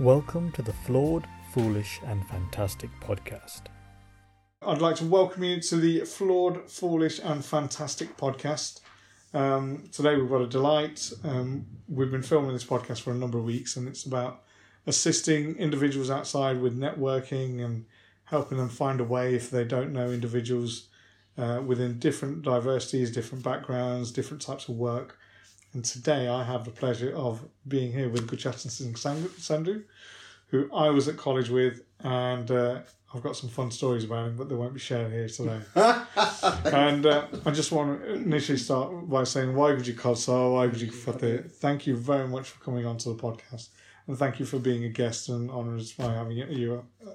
Welcome to the Flawed, Foolish, and Fantastic podcast. I'd like to welcome you to the Flawed, Foolish, and Fantastic podcast. Um, today we've got a delight. Um, we've been filming this podcast for a number of weeks, and it's about assisting individuals outside with networking and helping them find a way if they don't know individuals uh, within different diversities, different backgrounds, different types of work. And today I have the pleasure of being here with Gurchetan Singh Sandhu, who I was at college with, and uh, I've got some fun stories about him, but they won't be shared here today. and uh, I just want to initially start by saying, Waheguru Khalsa, Waheguru Fateh. Thank you very much for coming onto the podcast, and thank you for being a guest and honoured by having you uh,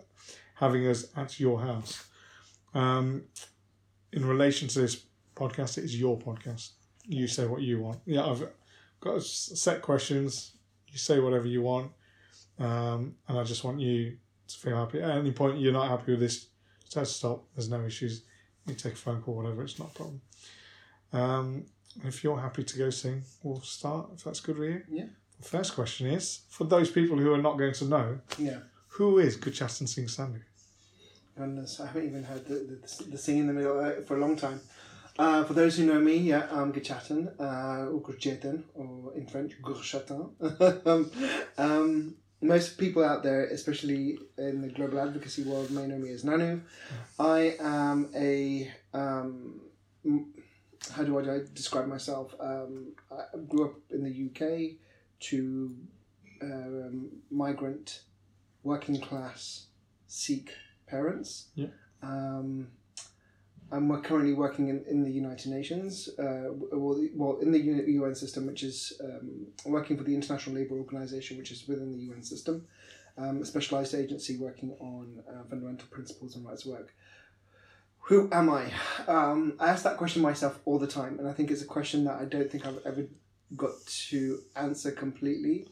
having us at your house. Um, in relation to this podcast, it is your podcast. You say what you want. Yeah, I've got set questions. You say whatever you want, um, and I just want you to feel happy. At any point you're not happy with this, just stop. There's no issues. You take a phone call, whatever. It's not a problem. Um, if you're happy to go sing, we'll start. If that's good with you. Yeah. The first question is for those people who are not going to know, Yeah. who is Gurchetan Singh Sandhu? Goodness, I haven't even heard the, the, the singing in the middle uh, for a long time. Uh, for those who know me, yeah, I'm Gachatan, uh, or Gurchetan, or in French, Gurchatan. um, um, most people out there, especially in the global advocacy world, may know me as Nanu. I am a, um, how do I describe myself? Um, I grew up in the UK to um, migrant, working class, Sikh parents. Yeah. And we're currently working in, in the United Nations, uh, well, well, in the UN system, which is um, working for the International Labour Organization, which is within the UN system, um, a specialized agency working on uh, fundamental principles and rights work. Who am I? Um, I ask that question myself all the time, and I think it's a question that I don't think I've ever got to answer completely.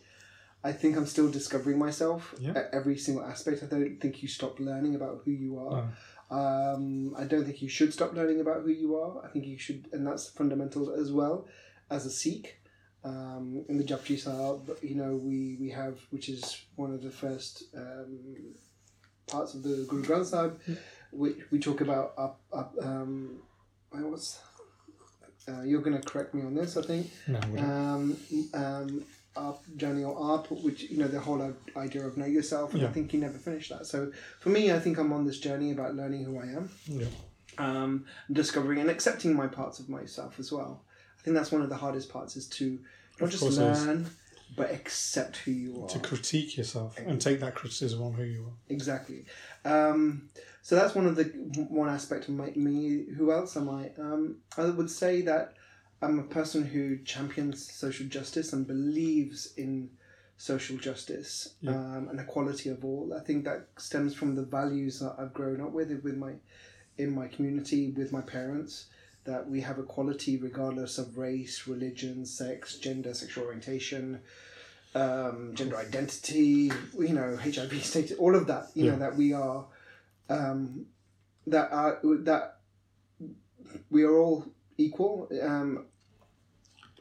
I think I'm still discovering myself Yeah. at every single aspect. I don't think you stop learning about who you are. Um, I don't think you should stop learning about who you are. I think you should, and that's fundamental as well as a Sikh. Um, in the Japji Sahib, you know, we, we have, which is one of the first um, parts of the Guru Granth Sahib, which we talk about up, up um, what's, uh, you're going to correct me on this, I think No, up journey or up, which you know the whole idea of know yourself, and I think you never finish that. So for me, I think I'm on this journey about learning who I am, yeah. um, discovering and accepting my parts of myself as well. I think that's one of the hardest parts is to not Of just course it is. learn, but accept who you are. To critique yourself and take that criticism on who you are. Exactly. Um, so that's one of the one aspect of my, me. Who else am I? Um, I would say that I'm a person who champions social justice and believes in social justice Yeah. um, and equality of all. I think that stems from the values that I've grown up with with my in my community with my parents. That we have equality regardless of race, religion, sex, gender, sexual orientation, um, gender identity, you know, HIV status, all of that, you Yeah. know, that we are, um, that are, that we are all equal, um,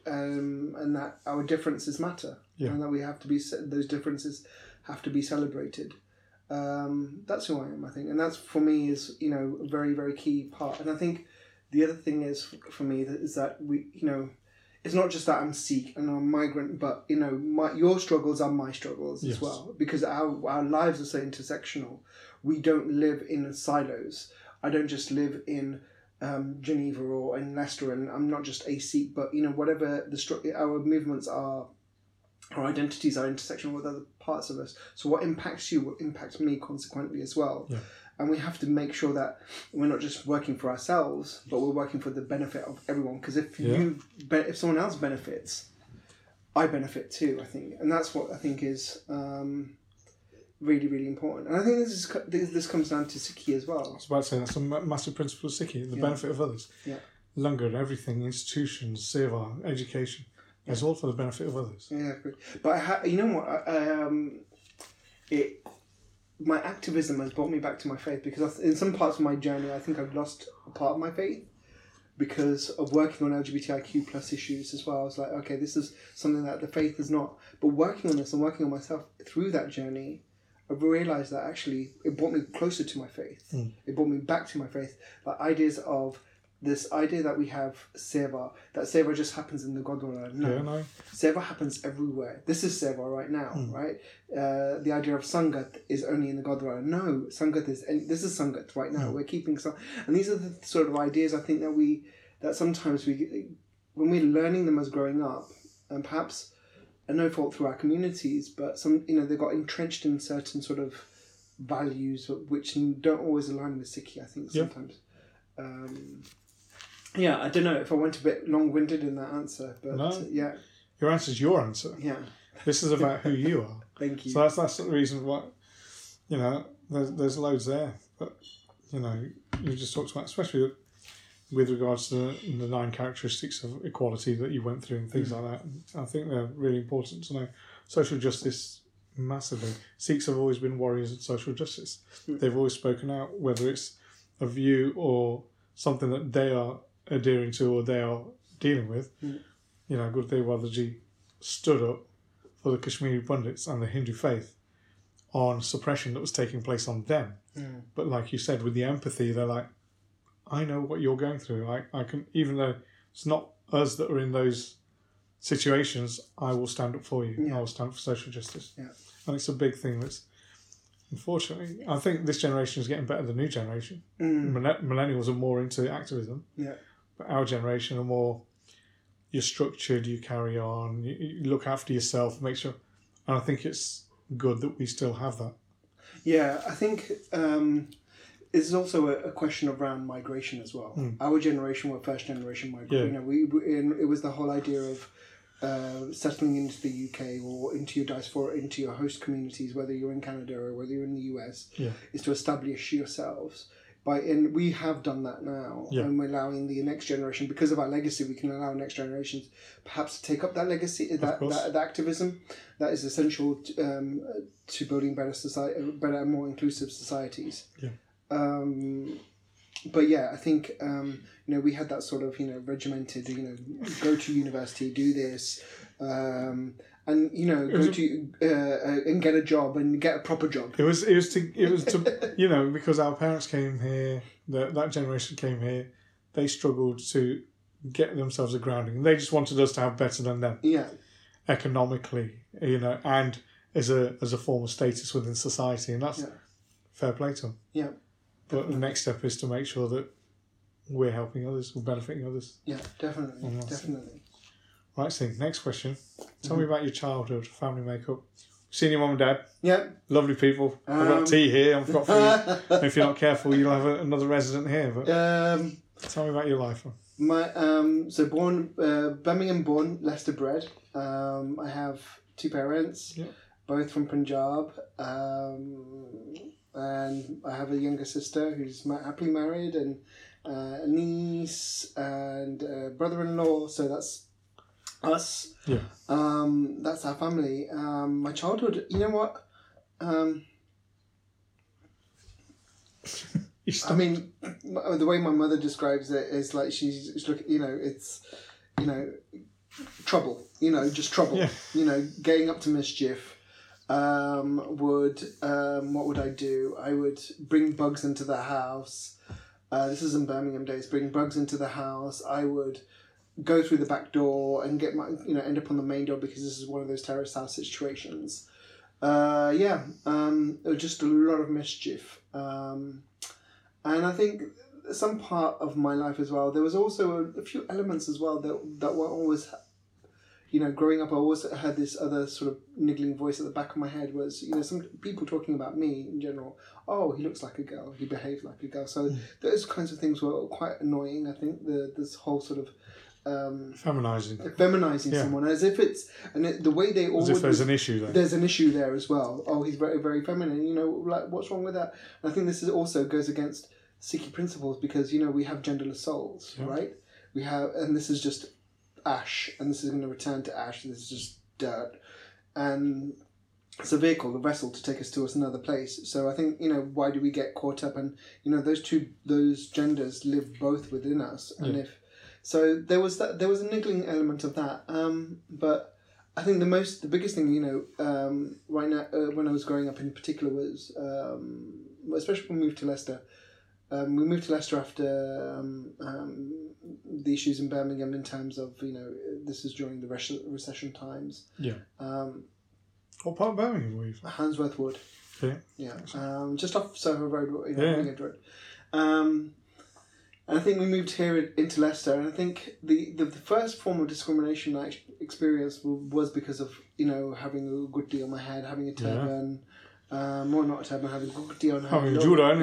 um, and that our differences matter, Yeah. and that we have to be, those differences have to be celebrated. Um, that's who I am, I think, and that's for me is you know a very very key part. And I think the other thing is for me that is that we you know it's not just that I'm Sikh and I'm a migrant, but you know, my your struggles are my struggles Yes. as well because our our lives are so intersectional. We don't live in silos. I don't just live in um, Geneva or in Leicester, and I'm not just a Sikh, but you know, whatever the stru- our movements are, our identities are intersectional with other parts of us. So what impacts you will impact me consequently as well. Yeah. And we have to make sure that we're not just working for ourselves, but we're working for the benefit of everyone. Because if Yeah. you, be- if someone else benefits, I benefit too. I think, and that's what I think is um, really, really important. And I think this is this, comes down to Sikhi as well. I was about to say that's a massive principle of Sikhi, the Yeah. benefit of others. Yeah. Langar, everything, institutions, seva, education, it's all for the benefit of others. Yeah, but I ha- you know what? I, um, it my activism has brought me back to my faith because in some parts of my journey, I think I've lost a part of my faith. because of working on LGBTIQ plus issues as well. I was like, okay, this is something that the faith is not. But working on this and working on myself through that journey, I realized that actually it brought me closer to my faith. Mm. It brought me back to my faith. Like ideas of this idea that we have seva, that seva just happens in the Gurdwara. No, Yeah, no. Seva happens everywhere. This is Seva right now, Mm. right? Uh, the idea of Sangat is only in the Gurdwara. No, Sangat is, and this is Sangat right now. Mm. We're keeping some, and these are the sort of ideas I think that we, that sometimes we, when we're learning them as growing up, and perhaps, no fault through our communities, but some, you know, they got entrenched in certain sort of values which don't always align with Sikhi, I think, Yeah. sometimes. Um, yeah, I don't know if I went a bit long winded in that answer, but No. yeah, Your answer is your answer. yeah. This is about who you are. Thank you. So that's that's the reason why, you know, there's there's loads there. But you know, you just talked about, especially with regards to the, the nine characteristics of equality that you went through and things like that. I think they're really important to know. Social justice, massively. Sikhs have always been warriors of social justice. Mm. They've always spoken out, whether it's a view or something that they are adhering to or they are dealing with. Mm. You know, Guru Tegh Bahadur Ji stood up for the Kashmiri Pandits and the Hindu faith on suppression that was taking place on them. Mm. But like you said, with the empathy, they're like, I know what you're going through. I, I can, even though it's not us that are in those situations, I will stand up for you. Yeah. I will stand up for social justice. Yeah. And it's a big thing that's, unfortunately, I think this generation is getting better than the new generation. Mm. Millennials are more into activism. Yeah. But our generation are more, you're structured, you carry on, you, you look after yourself, make sure. And I think it's good that we still have that. Yeah, I think um, it's also a, a question around migration as well. Mm. Our generation were first generation migrants. Yeah. You know, we, we and it was the whole idea of uh, settling into the UK or into your diaspora, into your host communities, whether you're in Canada or whether you're in the US, Yeah. is to establish yourselves. By and we have done that now, Yeah. and we're allowing the next generation because of our legacy. We can allow next generations perhaps to take up that legacy, that that, that activism that is essential to, um, to building better society, better and more inclusive societies. Yeah. Um, but yeah, I think um, you know we had that sort of you know regimented you know go to university, do this, um, and you know go to uh, uh, and get a job and get a proper job. It was it was to it was to you know because our parents came here that that generation came here they struggled to get themselves a grounding. They just wanted us to have better than them. Yeah, economically you know and as a as a form of status within society and that's Yeah. fair play to them Yeah, but the next step is to make sure that we're helping others we're benefiting others yeah, definitely, definitely. right so next question tell Mm-hmm. me about your childhood family makeup seen your mum and dad Yeah. lovely people I've Um, got tea here I've got for you if you're not careful, you'll have a, another resident here. But um, tell me about your life. My um, so born uh, Birmingham born Leicester bred. Um, I have two parents, Yeah. both from Punjab, um, and I have a younger sister who's happily married, and uh, a niece and a brother-in-law. So that's us. Yeah. Um, that's our family. Um, my childhood. You know what? Um, I mean, the way my mother describes it is like she's, looking. you know, it's, you know, trouble. You know, just trouble. Yeah. You know, getting up to mischief. Um, would um, what would I do? I would bring bugs into the house. Uh, this is in Birmingham days. Bring bugs into the house. I would go through the back door and get my, you know, end up on the main door because this is one of those terrace house situations. Uh, yeah, um, it was just a lot of mischief. Um, and I think some part of my life as well, there was also a, a few elements as well that that were always, you know, growing up, I always had this other sort of niggling voice at the back of my head was, you know, some people talking about me in general. Oh, he looks like a girl. He behaves like a girl. So Mm. those kinds of things were quite annoying. I think the this whole sort of um, Feminizing. feminizing Yeah. someone as if it's and it, the way they As if there's an issue there. there's an issue there as well. Oh, he's very, very feminine. You know, like what's wrong with that? And I think this is also goes against Sikhi principles because you know we have genderless souls, Yeah. right? We have, and this is just ash, and this is going to return to ash. This is just dirt, and it's a vehicle, a vessel to take us to us another place. So I think you know why do we get caught up? And you know those two, those genders live both within us, and Yeah. if So there was that. There was a niggling element of that. Um, but I think the most, the biggest thing, you know, um, right now uh, when I was growing up in particular was, um, especially when we moved to Leicester. Um, we moved to Leicester after um, um, the issues in Birmingham in terms of you know this is during the res- recession times. Yeah. Um, What part of Birmingham were you from? Handsworth Wood. Okay. Yeah, um, just off Soho Road, you know, Yeah. Holyhead Road. Um, and I think we moved here into Leicester, and I think the, the, the first form of discrimination I experienced was because of you know having a goatee on my head, having a Yeah. turban, um, or not a turban, having a goatee on Having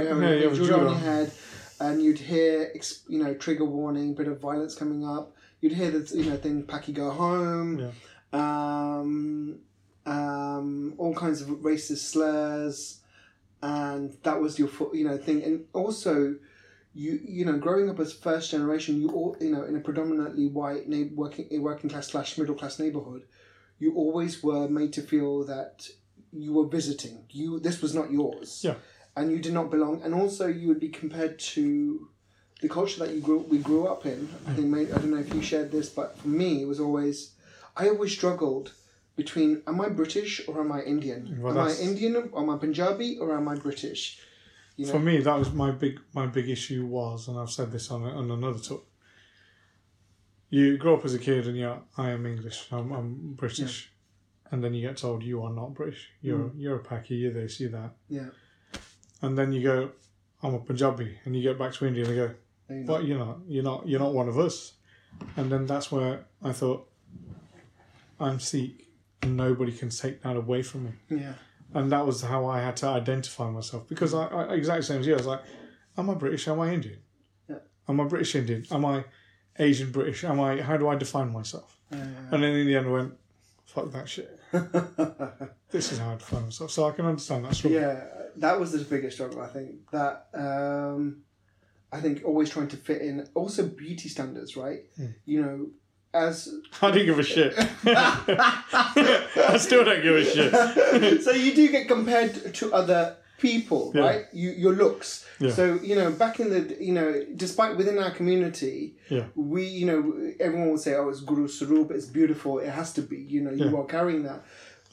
having Yeah, a you have a judo on your head, and you'd hear you know trigger warning, bit of violence coming up. You'd hear the you know thing, Paki go home. Yeah. Um, um, all kinds of racist slurs, and that was your you know thing. And also, you you know, growing up as first generation, you all you know in a predominantly white na- working a working class slash middle class neighborhood, you always were made to feel that you were visiting. You this was not yours. Yeah. And you did not belong, and also you would be compared to the culture that you grew we grew up in. I think maybe, I don't know if you shared this, but for me it was always I always struggled between am I British or am I Indian? Well, am I Indian or am I Punjabi or am I British? You know, For me, that was my big my big issue was, and I've said this on on another talk. You grow up as a kid and you're I am English, I'm, I'm British, and then you get told you are not British. You're hmm. you're a Paki, you're this, you're that, yeah. and then you go, I'm a Punjabi, and you get back to India and they go, you what you're not, you're not, you're not one of us, and then that's where I thought, I'm Sikh, and nobody can take that away from me Yeah. and that was how I had to identify myself because I, I exactly same as you. I was like, am I British? Am I Indian? Yeah. Am I British Indian? Am I Asian British? Am I? How do I define myself? Yeah. And then in the end, I went, fuck that shit. This is hard define myself. So I can understand that struggle. yeah, that was the biggest struggle. I think that um, I think always trying to fit in. Also, beauty standards, right? Hmm. You know, as I didn't give a shit. I still don't give a shit. so you do get compared to other people, Yeah. right? You your looks. Yeah. So you know, back in the you know, despite within our community, Yeah. we you know everyone would say, oh, it's Guru Sarup, it's beautiful, it has to be. You know, you are carrying that,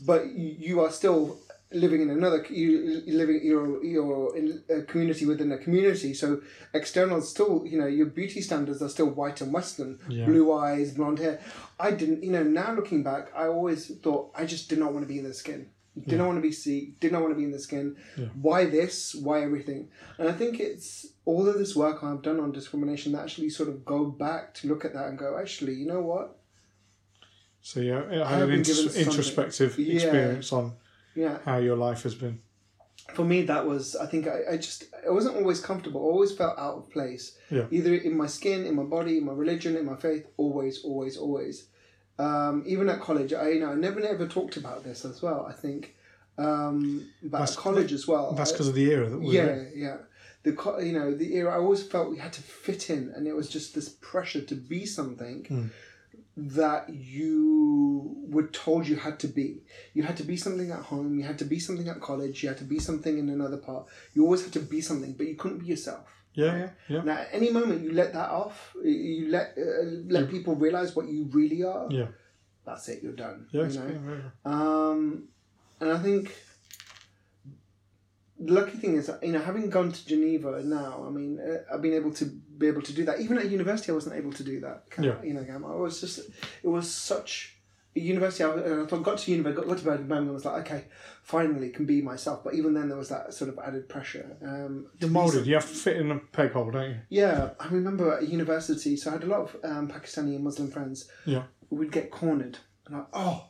but you, are still living in another you living you're in a uh, community within a community so external still you know your beauty standards are still white and western Yeah. blue eyes blonde hair i didn't you know now looking back i always thought i just did not want to be in the skin did not want to be see. did not want to be in the skin. Yeah. Why this? Why everything? And I think it's all of this work I've done on discrimination that actually sort of go back to look at that and go, actually, you know what? So yeah, I had an introspective Yeah. experience on Yeah. how your life has been. For me, that was, I think I, I just, I wasn't always comfortable. I always felt out of place. Yeah. Either in my skin, in my body, in my religion, in my faith, always, always, always. Um, even at college, I you know I never never talked about this as well. I think, um, but That's- at college as well. That's because of the era that we're yeah, in. yeah. The co- you know the era I always felt we had to fit in, and it was just this pressure to be something Mm. that you were told you had to be. You had to be something at home. You had to be something at college. You had to be something in another part. You always had to be something, but you couldn't be yourself. Yeah, yeah, yeah. Now, at any moment you let that off, you let uh, let people realize what you really are. Yeah. That's it. You're done. Yes, you know? yeah, yeah, yeah. Um, and I think the lucky thing is, you know, having gone to Geneva now, I mean, uh, I've been able to be able to do that. Even at university, I wasn't able to do that. Yeah. You know, I was just, it was such. University, I, was- I got to university, got, got to Birmingham, I was like, okay, finally can be myself. But even then, there was that sort of added pressure. Um, You're moulded. You have to fit in a peg hole, don't you? yeah, I remember at university, so I had a lot of um, Pakistani and Muslim friends. Yeah. We'd get cornered, and like, oh,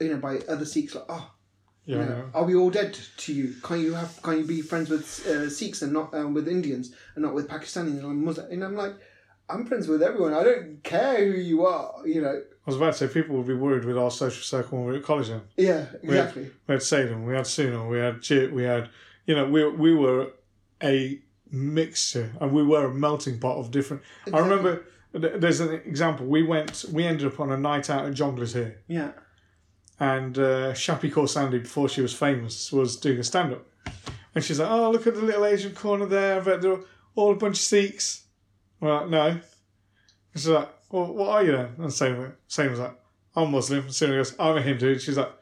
you know, by other Sikhs, like, oh, Yeah, you know, know. are we all dead to you? Can you have, can you be friends with uh, Sikhs and not um, with Indians and not with Pakistanis and Muslim? And I'm like, I'm friends with everyone. I don't care who you are. You know, I was about to say people would be worried with our social circle when we were at college. Then yeah, exactly. we had Salem, we had Suno, we had we had, you know, we we were a mixture and we were a melting pot of different. I remember there's an example. We went, we ended up on a night out at Jongleurs here, Yeah, and uh, Shappi Khorsandi before she was famous was doing a stand up, and she's like, "Oh, look at the little Asian corner there. I bet they're all a bunch of Sikhs." Well, no, She's like, well, what are you then? And same, same was like, I'm Muslim. Sina goes, I'm a Hindu. She's like,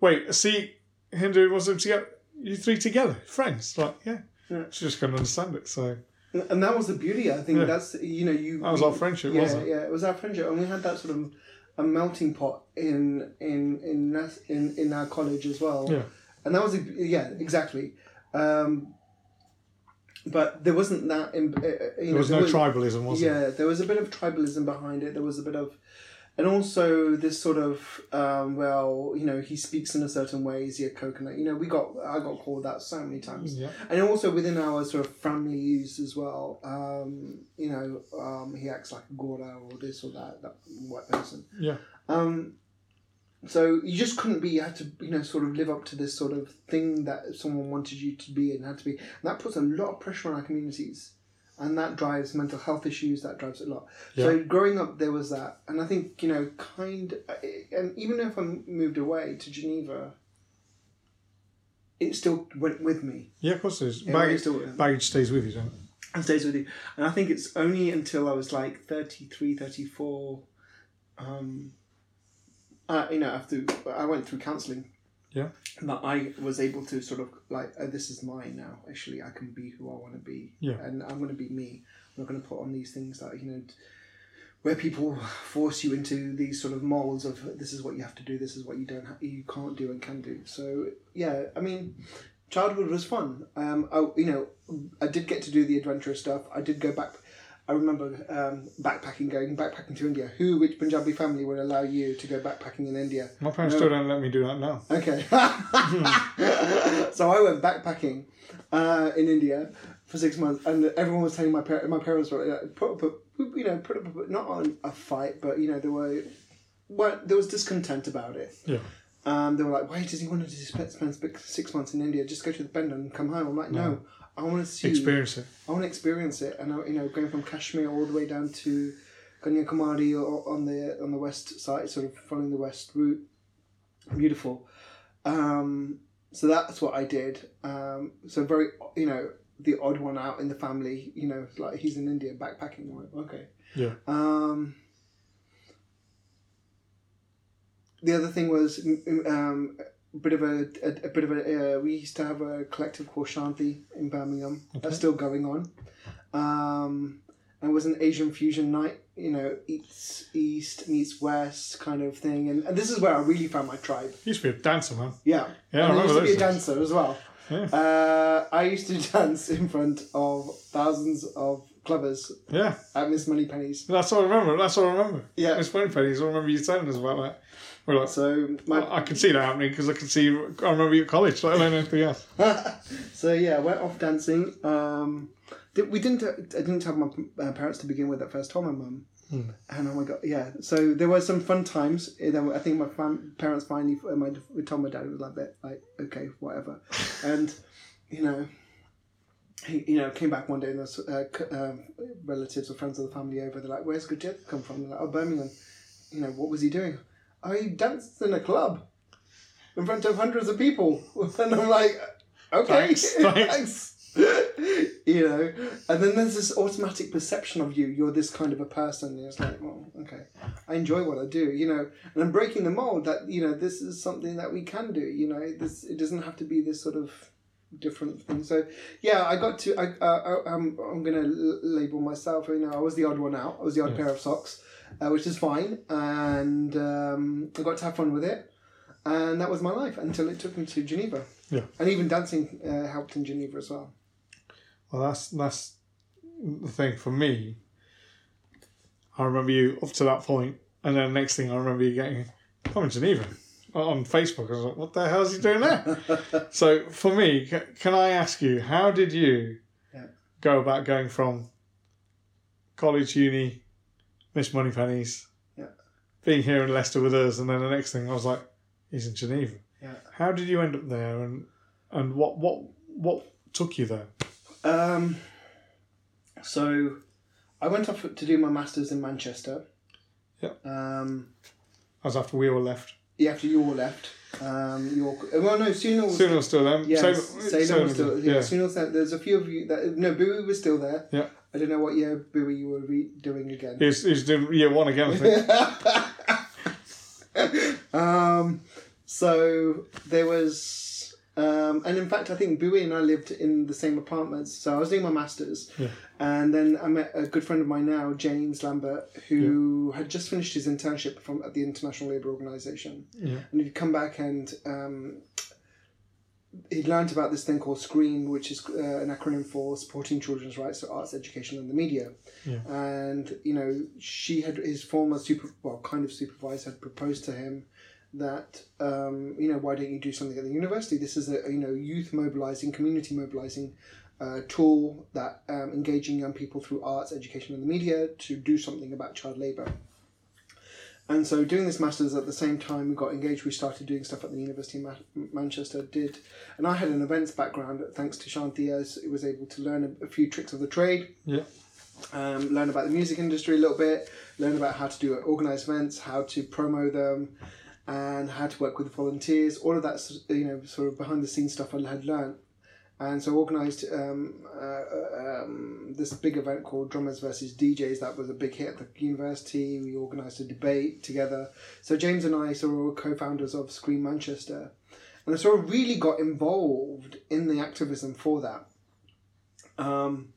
wait, see, Hindu and Muslim together? You three together? Friends? Like, yeah. Yeah. She just couldn't understand it. So And that was the beauty. I think Yeah. that's you know you. that was we- our friendship, yeah, wasn't it? Yeah, it was our friendship, and we had that sort of a melting pot in in in in, in our college as well. Yeah. and that was a, yeah exactly. Um, but there wasn't that. In, uh, uh, There know, was there no tribalism, was there? yeah, there was a bit of tribalism behind it. There was a bit of, and also this sort of, um, well, you know, he speaks in a certain way. Is he a coconut? You know, we got I got called that so many times Yeah. and also within our sort of families as well. Um, you know, um, he acts like a Gora or this or that, that white person. Yeah. Um, so you just couldn't be. You had to, you know, sort of live up to this sort of thing that someone wanted you to be and had to be. And that puts a lot of pressure on our communities, and that drives mental health issues. That drives a lot. So growing up, there was that, and I think you know, kind, and even if I moved away to Geneva, it still went with me. Yeah, of course it is. It Baggage, still- baggage stays with you, don't it? and stays with you. And I think it's only until I was like 33, 34, um, uh, you know, after I went through counselling, Yeah. that I was able to sort of like, oh, this is mine now. Actually, I can be who I want to be. Yeah. And I'm going to be me. I'm not going to put on these things that, you know, where people force you into these sort of molds of this is what you have to do, this is what you don't, ha- you can't do and can do. So yeah, I mean, childhood was fun. Um, I, you know, I did get to do the adventurous stuff. I did go back. I remember um, backpacking, going backpacking to India. Who, which Punjabi family would allow you to go backpacking in India? My parents No. still don't let me do that now. Okay. so I went backpacking uh, in India for six months, and everyone was telling my parents. My parents were like, put up, a, you know, put up a, not on a fight, but you know, there were, well, there was discontent about it. Yeah. Um, they were like, "Why does he want to spend, spend six months in India? Just go to the bend and come home." I'm like, "No, No. I want to see, Experience it. I want to experience it." And I, you know, going from Kashmir all the way down to Kanyakumari or on the on the west side, sort of following the west route, beautiful. Um, so that's what I did. Um, so very, you know, the odd one out in the family. You know, like he's in India backpacking. Like, okay. Yeah. Um, the other thing was um, bit of a, a, a bit of a. Uh, we used to have a collective called Shanti in Birmingham. That's still going on. Um, and it was an Asian fusion night. You know, eats east meets west kind of thing, and, and this is where I really found my tribe. Used to be a dancer, man. Yeah, Yeah, I and I used to be a dancer as well. Yeah. Uh, I used to dance in front of thousands of clubbers Yeah. at Miss Moneypennies. That's all I remember. That's all I remember. Yeah. Miss funny, Pennies. I remember you telling us about that. Like, So my I can see that happening because I can see. I remember you at college, let alone anything else. so yeah, I went off dancing. Um, we didn't. I didn't have my uh, parents to begin with at first. Told my mum, Hmm. and oh my god, yeah. So there were some fun times. Then I think my fam- parents finally, uh, my we told my dad it was like that, like okay, whatever, and you know. He, you know, came back one day and there's uh, c- um, relatives or friends of the family over. They're like, "Where's Gurjit come from?" They're like, "Oh, Birmingham." You know, what was he doing? He danced in a club in front of hundreds of people, and I'm like, "Okay, Thanks, thanks. you know, and then there's this automatic perception of you. You're this kind of a person. And it's like, well, okay, I enjoy what I do, you know, and I'm breaking the mold that you know this is something that we can do. You know, this it doesn't have to be this sort of different thing. So yeah, I got to. I uh, I- I'm I'm gonna l- label myself. You know, I was the odd one out. I was the odd pair of socks, uh, which is fine, and um, I got to have fun with it. And that was my life until it took me to Geneva. Yeah. And even dancing uh, helped in Geneva as well. Well, that's that's the thing for me. I remember you up to that point, and then the next thing I remember you getting, I'm in Geneva on Facebook. I was like, what the hell is he doing there? so for me, ca- can I ask you, how did you Yeah. go about going from college, uni, Miss Moneypennies, Yeah. being here in Leicester with us, and then the next thing I was like, he's in Geneva. Yeah. How did you end up there, and and what what what took you there? Um, so I went off to do my masters in Manchester. Yep. Um, That was after we all left. yeah, after you all left. Um, York. Well, no, Sunil was. Sunil still there. Yeah, Salem Salem was still. Yeah, yeah. Sunil there's a few of you that no, Boo was still there. Yeah. I don't know what year Bowie you were re- doing again. He's, he's doing year one again, I think. um, so there was, um, and in fact, I think Bowie and I lived in the same apartments. So I was doing my masters, Yeah. and then I met a good friend of mine now, James Lambert, who had just finished his internship from at the International Labour Organization, yeah. and he'd come back and. Um, He'd learned about this thing called SCREAM, which is uh, an acronym for Supporting Children's Rights to Arts, Education, and the Media. Yeah. And you know, she had his former super, well, kind of supervisor had proposed to him that um, you know why don't you do something at the university? This is a you know youth mobilizing, community mobilizing uh, tool that um, engaging young people through arts, education, and the media to do something about child labor. And so, doing this masters at the same time, we got engaged. We started doing stuff at the University of Ma- Manchester. Did, and I had an events background. Thanks to Shanti, as I was able to learn a, a few tricks of the trade Yeah. um, learn about the music industry a little bit, learn about how to do organized events, how to promo them, and how to work with volunteers. All of that, you know, sort of behind the scenes stuff I had learned. And so organised um, uh, um, this big event called Drummers versus DJs. That was a big hit at the university. We organised a debate together. So James and I sort of were co-founders of Scream Manchester, and I sort of really got involved in the activism for that. Um,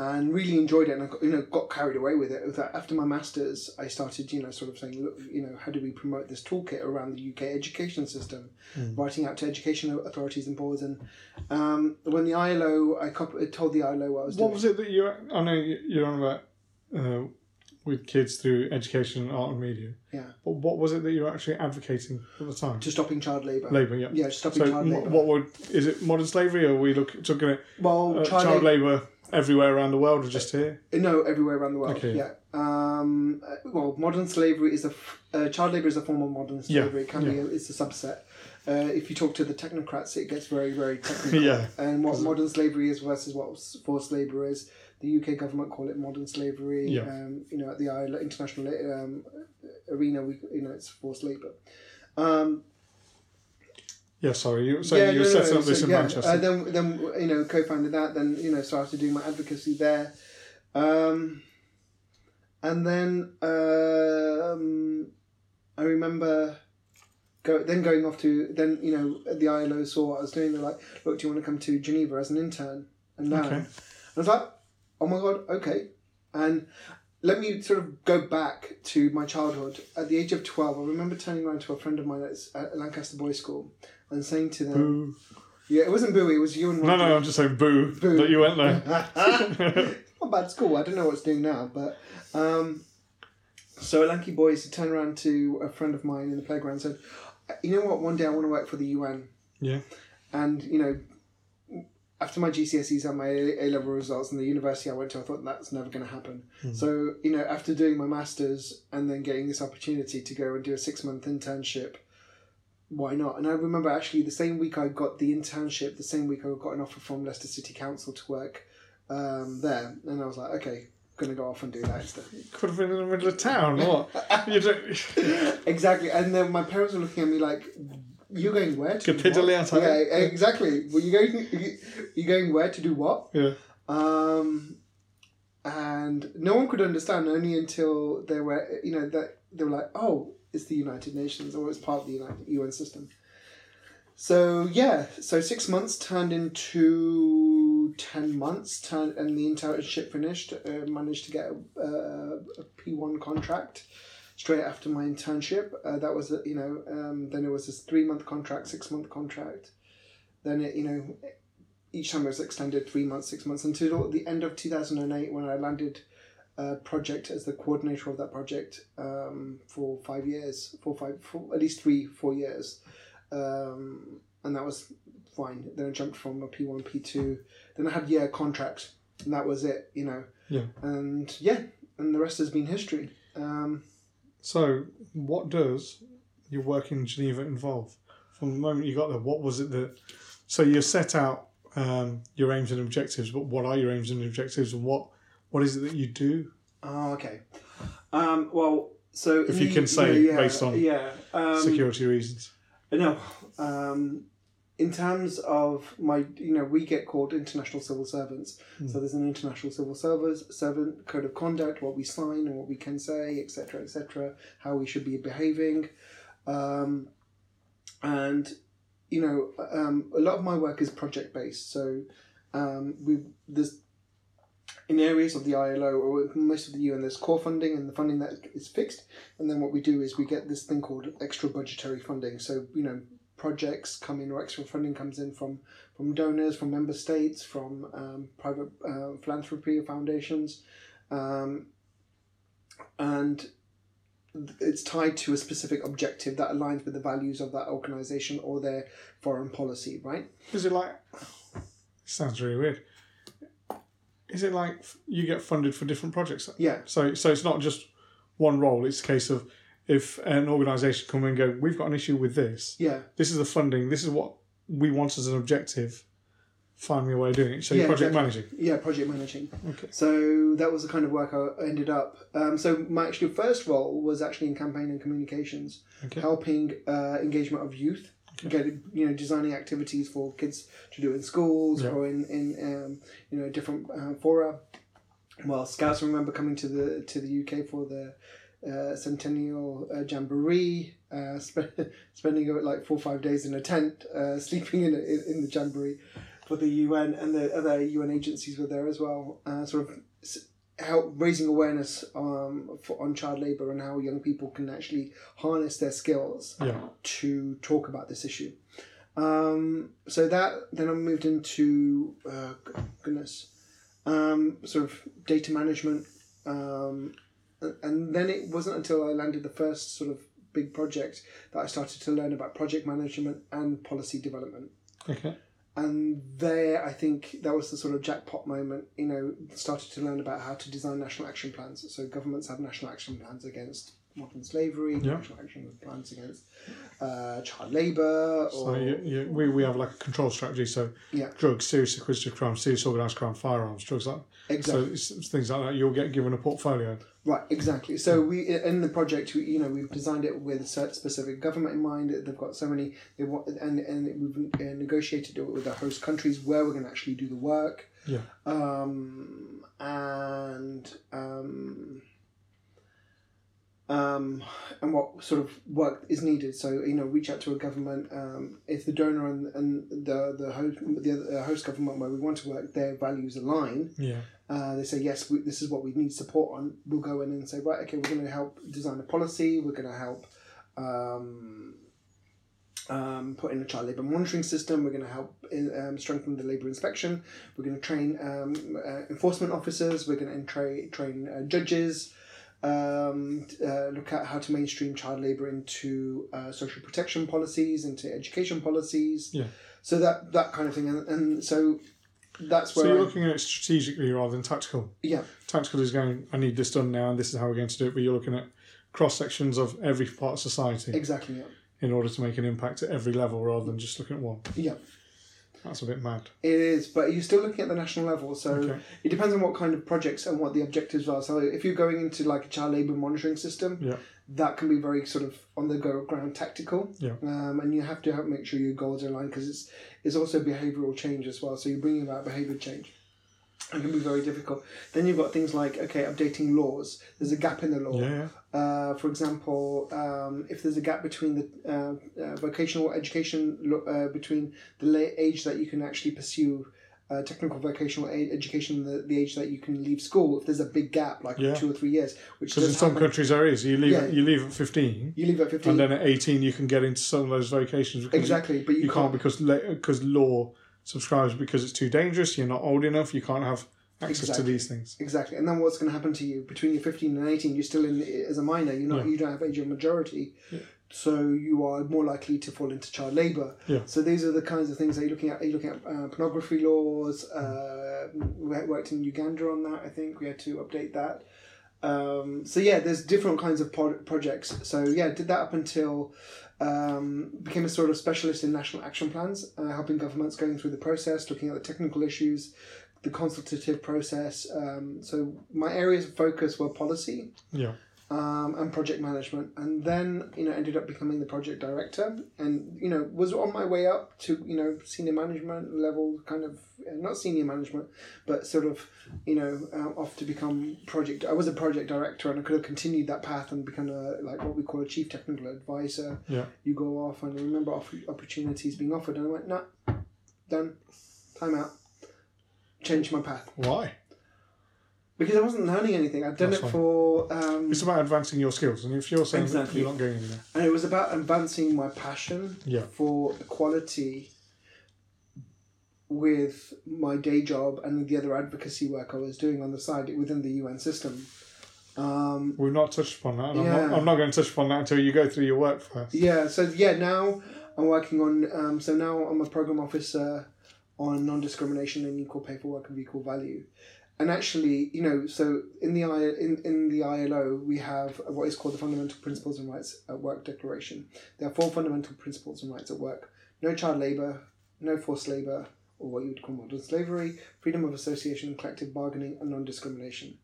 and really enjoyed it and I got, you know got carried away with it. With that, after my masters, I started you know sort of saying, look, you know, how do we promote this toolkit around the UK education system? Writing out to education authorities and boards, and um, when the ILO, I cop- told the ILO what I was doing. What doing. was it that you? I know you- you're on about uh, with kids through education, art, and media. Yeah. But what was it that you were actually advocating at the time? to stopping child labour. Labour, yeah. Yeah, stopping So child labour. what would is it modern slavery, or are we look talking at well, uh, child, child, labour. Everywhere around the world, or just here? No, everywhere around the world. Okay. Yeah. Um, uh, well, modern slavery is a f- uh, child labor is a form of modern Yeah, slavery. It can be. A, it's a subset. Uh, if you talk to the technocrats, it gets very, very technical. Yeah. And what modern slavery is versus what forced labor is. The UK government call it modern slavery. Yeah. Um, you know, at the international um, arena, we you know it's forced labor. Um, Yeah, sorry. You were saying you no, setting no, up this so, in yeah, Manchester. Uh, then, then you know, co-founded that. Then you know, started doing my advocacy there, um, and then um, I remember go then going off to then you know the ILO saw what I was doing. They're like, "Look, do you want to come to Geneva as an intern and learn?" Okay. And I was like, "Oh my god, okay." And let me sort of go back to my childhood. At the age of twelve, I remember turning around to a friend of mine at Lancaster Boys' School and saying to them. boo. Yeah, it wasn't boo. it was you and No, no, I'm just saying boo, Boo. that you went there. Not bad school, I don't know what it's doing now, but um, so a Lanky Boys turned around to a friend of mine in the playground and said, You know what, one day I want to work for the UN. Yeah. And, you know, after my GCSEs and my A level results and the university I went to, I thought that's never going to happen. So, you know, after doing my master's and then getting this opportunity to go and do a six month internship, why not? And I remember actually the same week I got the internship, the same week I got an offer from Leicester City Council to work um, there. And I was like, okay, to go off and do that instead. Could have been in the middle of town. What? you don't, exactly. And then my parents were looking at me like, "You're going where to do what?" Yeah, exactly. Well, you going you going where to do what? yeah. Um, and no one could understand only until they were you know that they were like, "Oh, it's the United Nations or it's part of the United UN system." So yeah, so six months turned into ten months, turned, and the internship finished. Uh, managed to get a, a, P one contract straight after my internship. Uh, that was you know um, then it was this three month contract, six month contract. Then it you know each time it was extended three months, six months until the end of two thousand and eight when I landed a project as the coordinator of that project um, for five years, for five, for at least three, four years, um, and that was fine. Then I jumped from a P one, P two. Then I had year contract, and that was it. You know. Yeah. And yeah, and the rest has been history. Um, So, what does your work in Geneva involve? From the moment you got there, what was it that? So you set out um, your aims and objectives, but what are your aims and objectives, and what what is it that you do? oh, okay. Um, well, so If you can say yeah, based on yeah, um, Security reasons. No, um, in terms of my, you know, we get called international civil servants. Mm. So there's an international civil service servant code of conduct, what we sign and what we can say, etc., etc., how we should be behaving, um, and you know, um, a lot of my work is project based. So um, we there's in areas of the ILO or most of the UN, there's core funding and the funding that is fixed, and then what we do is we get this thing called extra budgetary funding. So you know projects come in or extra funding comes in from from donors, from member states, from um, private uh, philanthropy foundations, um, and it's tied to a specific objective that aligns with the values of that organization or their foreign policy, right? Is it like? Sounds really weird. Is it like you get funded for different projects? Yeah, So so it's not just one role. It's a case of if an organisation come and go, we've got an issue with this. yeah, This is the funding. This is what we want as an objective. Find me a way of doing it. So Yeah, project exactly. managing. yeah. Project managing. Okay. So that was the kind of work I ended up. Um, so my actual first role was actually in campaign and communications, Okay. helping uh, engagement of youth, get you know designing activities for kids to do in schools Yeah. or in in um, you know different uh, fora. Well, Scouts remember coming to the to the UK for the uh, centennial uh, jamboree, uh, sp- spending like four or five days in a tent, uh, sleeping in, in in the jamboree for the UN and the other UN agencies were there as well. Uh, sort of help raising awareness um, for, on child labour and how young people can actually harness their skills Yeah. to talk about this issue. Um, so that then I moved into uh, goodness, um, sort of data management, um, and then it wasn't until I landed the first sort of big project that I started to learn about project management and policy development. Okay. And there, I think that was the sort of jackpot moment. You know, started to learn about how to design national action plans. So governments have national action plans against modern slavery, Yeah. national action plans against uh, child labour, or So you, you, we, we have like a control strategy. So Yeah. drugs, serious acquisitive crime, serious organised crime, firearms, drugs like exactly. so things like that. You'll get given a portfolio. Right, exactly. So we in the project, we, you know, we've designed it with a certain specific government in mind. They've got so many, they want, and and we've uh, negotiated it with the host countries where we're going to actually do the work. Yeah. Um, and um, um, and what sort of work is needed. So you know, reach out to a government. Um, if the donor and, and the the host the other, host government where we want to work, their values align Yeah. uh, they say yes we, this is what we need support on we'll go in and say right okay we're going to help design a policy we're going to help um, um, put in a child labour monitoring system we're going to help in, um, strengthen the labour inspection we're going to train um, uh, enforcement officers we're going to tra- train uh, judges um, uh, look at how to mainstream child labour into uh, social protection policies into education policies Yeah. so that that kind of thing and, and so that's where. So you're I- looking at it strategically rather than tactical. yeah Tactical is going, I need this done now, and this is how we're going to do it. But you're looking at cross sections of every part of society Exactly. Yeah. in order to make an impact at every level rather than just looking at one. Yeah. That's a bit mad. It is, but you're still looking at the national level. So Okay. it depends on what kind of projects and what the objectives are. So if you're going into like a child labour monitoring system, Yeah. that can be very sort of on the go ground tactical. Yeah. Um, and you have to make sure your goals are aligned because it's it's also behavioural change as well. So you're bringing about behaviour change. It can be very difficult. Then you've got things like okay, updating laws. There's a gap in the law. Yeah. Uh, for example, um, if there's a gap between the uh, uh, vocational education uh, between the age that you can actually pursue uh, technical vocational education and the, the age that you can leave school, if there's a big gap, like Yeah. two or three years, which Because in some happen, countries there is. You leave Yeah. you leave at fifteen, you leave at 15. and then at eighteen you can get into some of those vocations. Exactly, but You, you, you can't because because law subscribes because it's too dangerous. You're not old enough. You can't have access Exactly. to these things. Exactly, and then what's going to happen to you between your fifteen and eighteen? You're still in as a minor. You're not. Yeah. You don't have age of majority, Yeah. so you are more likely to fall into child labour. Yeah. So these are the kinds of things that you're looking at. Are you looking at uh, pornography laws? Uh, we worked in Uganda on that. I think we had to update that. Um, so yeah, there's different kinds of pro- projects. So yeah, did that up until um, became a sort of specialist in national action plans, uh, helping governments going through the process, looking at the technical issues, the consultative process. Um, so my areas of focus were policy, Yeah. um, and project management, and then you know ended up becoming the project director, and you know was on my way up to you know senior management level, kind of uh, not senior management, but sort of you know uh, off to become project. I was a project director, and I could have continued that path and become a like what we call a chief technical advisor. Yeah. You go off, and I remember off- opportunities being offered, and I went, nah, done, time out, change my path Why? because I wasn't learning anything. I'd done That's it fine. for. Um, It's about advancing your skills, and if you're saying that Exactly. you're not going anywhere, and it was about advancing my passion Yeah. for equality with my day job and the other advocacy work I was doing on the side within the UN system. Um, we've not touched upon that. And I'm, Yeah. not, I'm not going to touch upon that until you go through your work first. yeah, so yeah, now I'm working on. Um, so now I'm a program officer on non-discrimination and equal pay for work of equal value. And actually, you know, so in the I in, in the ILO we have what is called the Fundamental Principles and Rights at Work Declaration. There are four fundamental principles and rights at work: no child labour, no forced labour, or what you would call modern slavery, freedom of association and collective bargaining, and non-discrimination.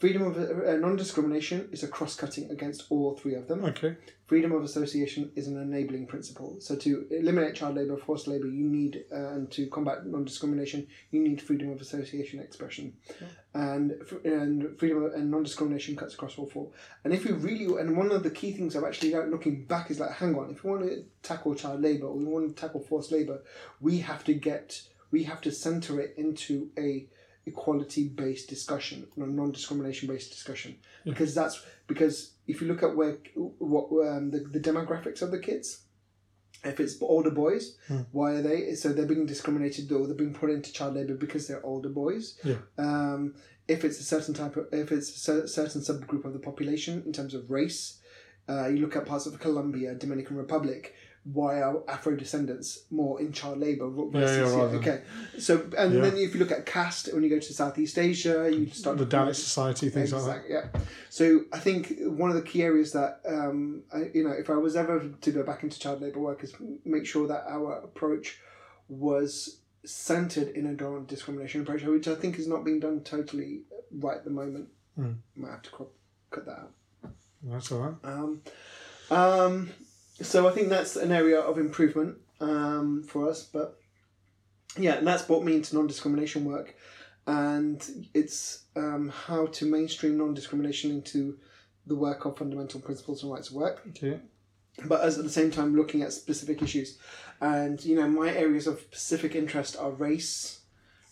Freedom of uh, non-discrimination is a cross-cutting against all three of them. Okay. Freedom of association is an enabling principle. So to eliminate child labour, forced labour, you need, uh, and to combat non-discrimination, you need freedom of association expression, and and freedom of, and non-discrimination cuts across all four. And if you really, and one of the key things I've actually like, looking back is like, hang on, if we want to tackle child labour, or we want to tackle forced labour, we have to get, we have to centre it into a equality based discussion, non discrimination based discussion, because that's because if you look at where what um, the, the demographics of the kids, if it's older boys, why are they? So they're being discriminated or they're being put into child labor because they're older boys. Yeah. Um, if it's a certain type of, if it's a certain subgroup of the population in terms of race, uh, you look at parts of Colombia, Dominican Republic. Why are Afro descendants more in child labor versus yeah, rather than- okay? So and Yeah. then if you look at caste, when you go to Southeast Asia, you start The Dalit Society, things like that. Yeah. So I think one of the key areas that um, I, you know, if I was ever to go back into child labour work, is make sure that our approach was centered in a non-discrimination approach, which I think is not being done totally right at the moment. Mm. Might have to crop, cut that out. That's all right. Um, um, so I think that's an area of improvement um, for us. But yeah, and that's brought me into non-discrimination work, and it's um, how to mainstream non-discrimination into the work of fundamental principles and rights of work Okay. but as at the same time looking at specific issues. And you know, my areas of specific interest are race,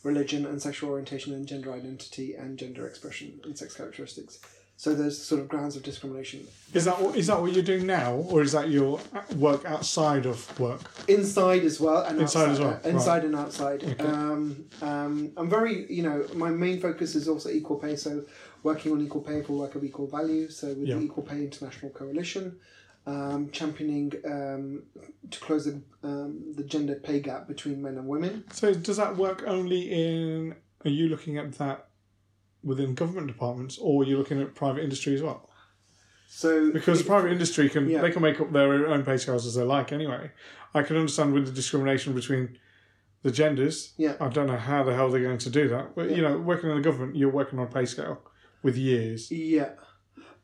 religion, and sexual orientation, and gender identity, and gender expression and sex characteristics. So there's sort of grounds of discrimination Is that what, is that what you're doing now, or is that your work outside of work? inside as well and Inside outside, as well, inside and outside. Okay. Um, um, I'm very, you know, my main focus is also equal pay. So working on equal pay for work of equal value. So with Yeah. the Equal Pay International Coalition, um, championing um, to close the, um, the gender pay gap between men and women. So does that work only in? Are you looking at that within government departments, or you're you looking at private industry as well? So Because private industry can Yeah. they can make up their own pay scales as they like anyway. I can understand with the discrimination between the genders. Yeah. I don't know how the hell they're going to do that. But you know, working in the government, you're working on a pay scale with years. Yeah.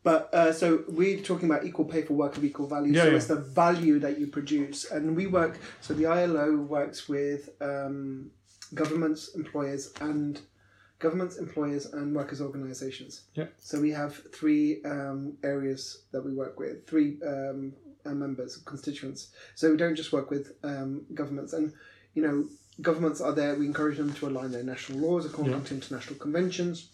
But uh, so we're talking about equal pay for work of equal value. Yeah, so yeah. it's the value that you produce, and we work. So the ILO works with um, governments, employers, and governments, employers, and workers' organisations. Yeah. So we have three um, areas that we work with, three um, uh, members, constituents. So we don't just work with um, governments, and you know, governments are there. We encourage them to align their national laws according to international conventions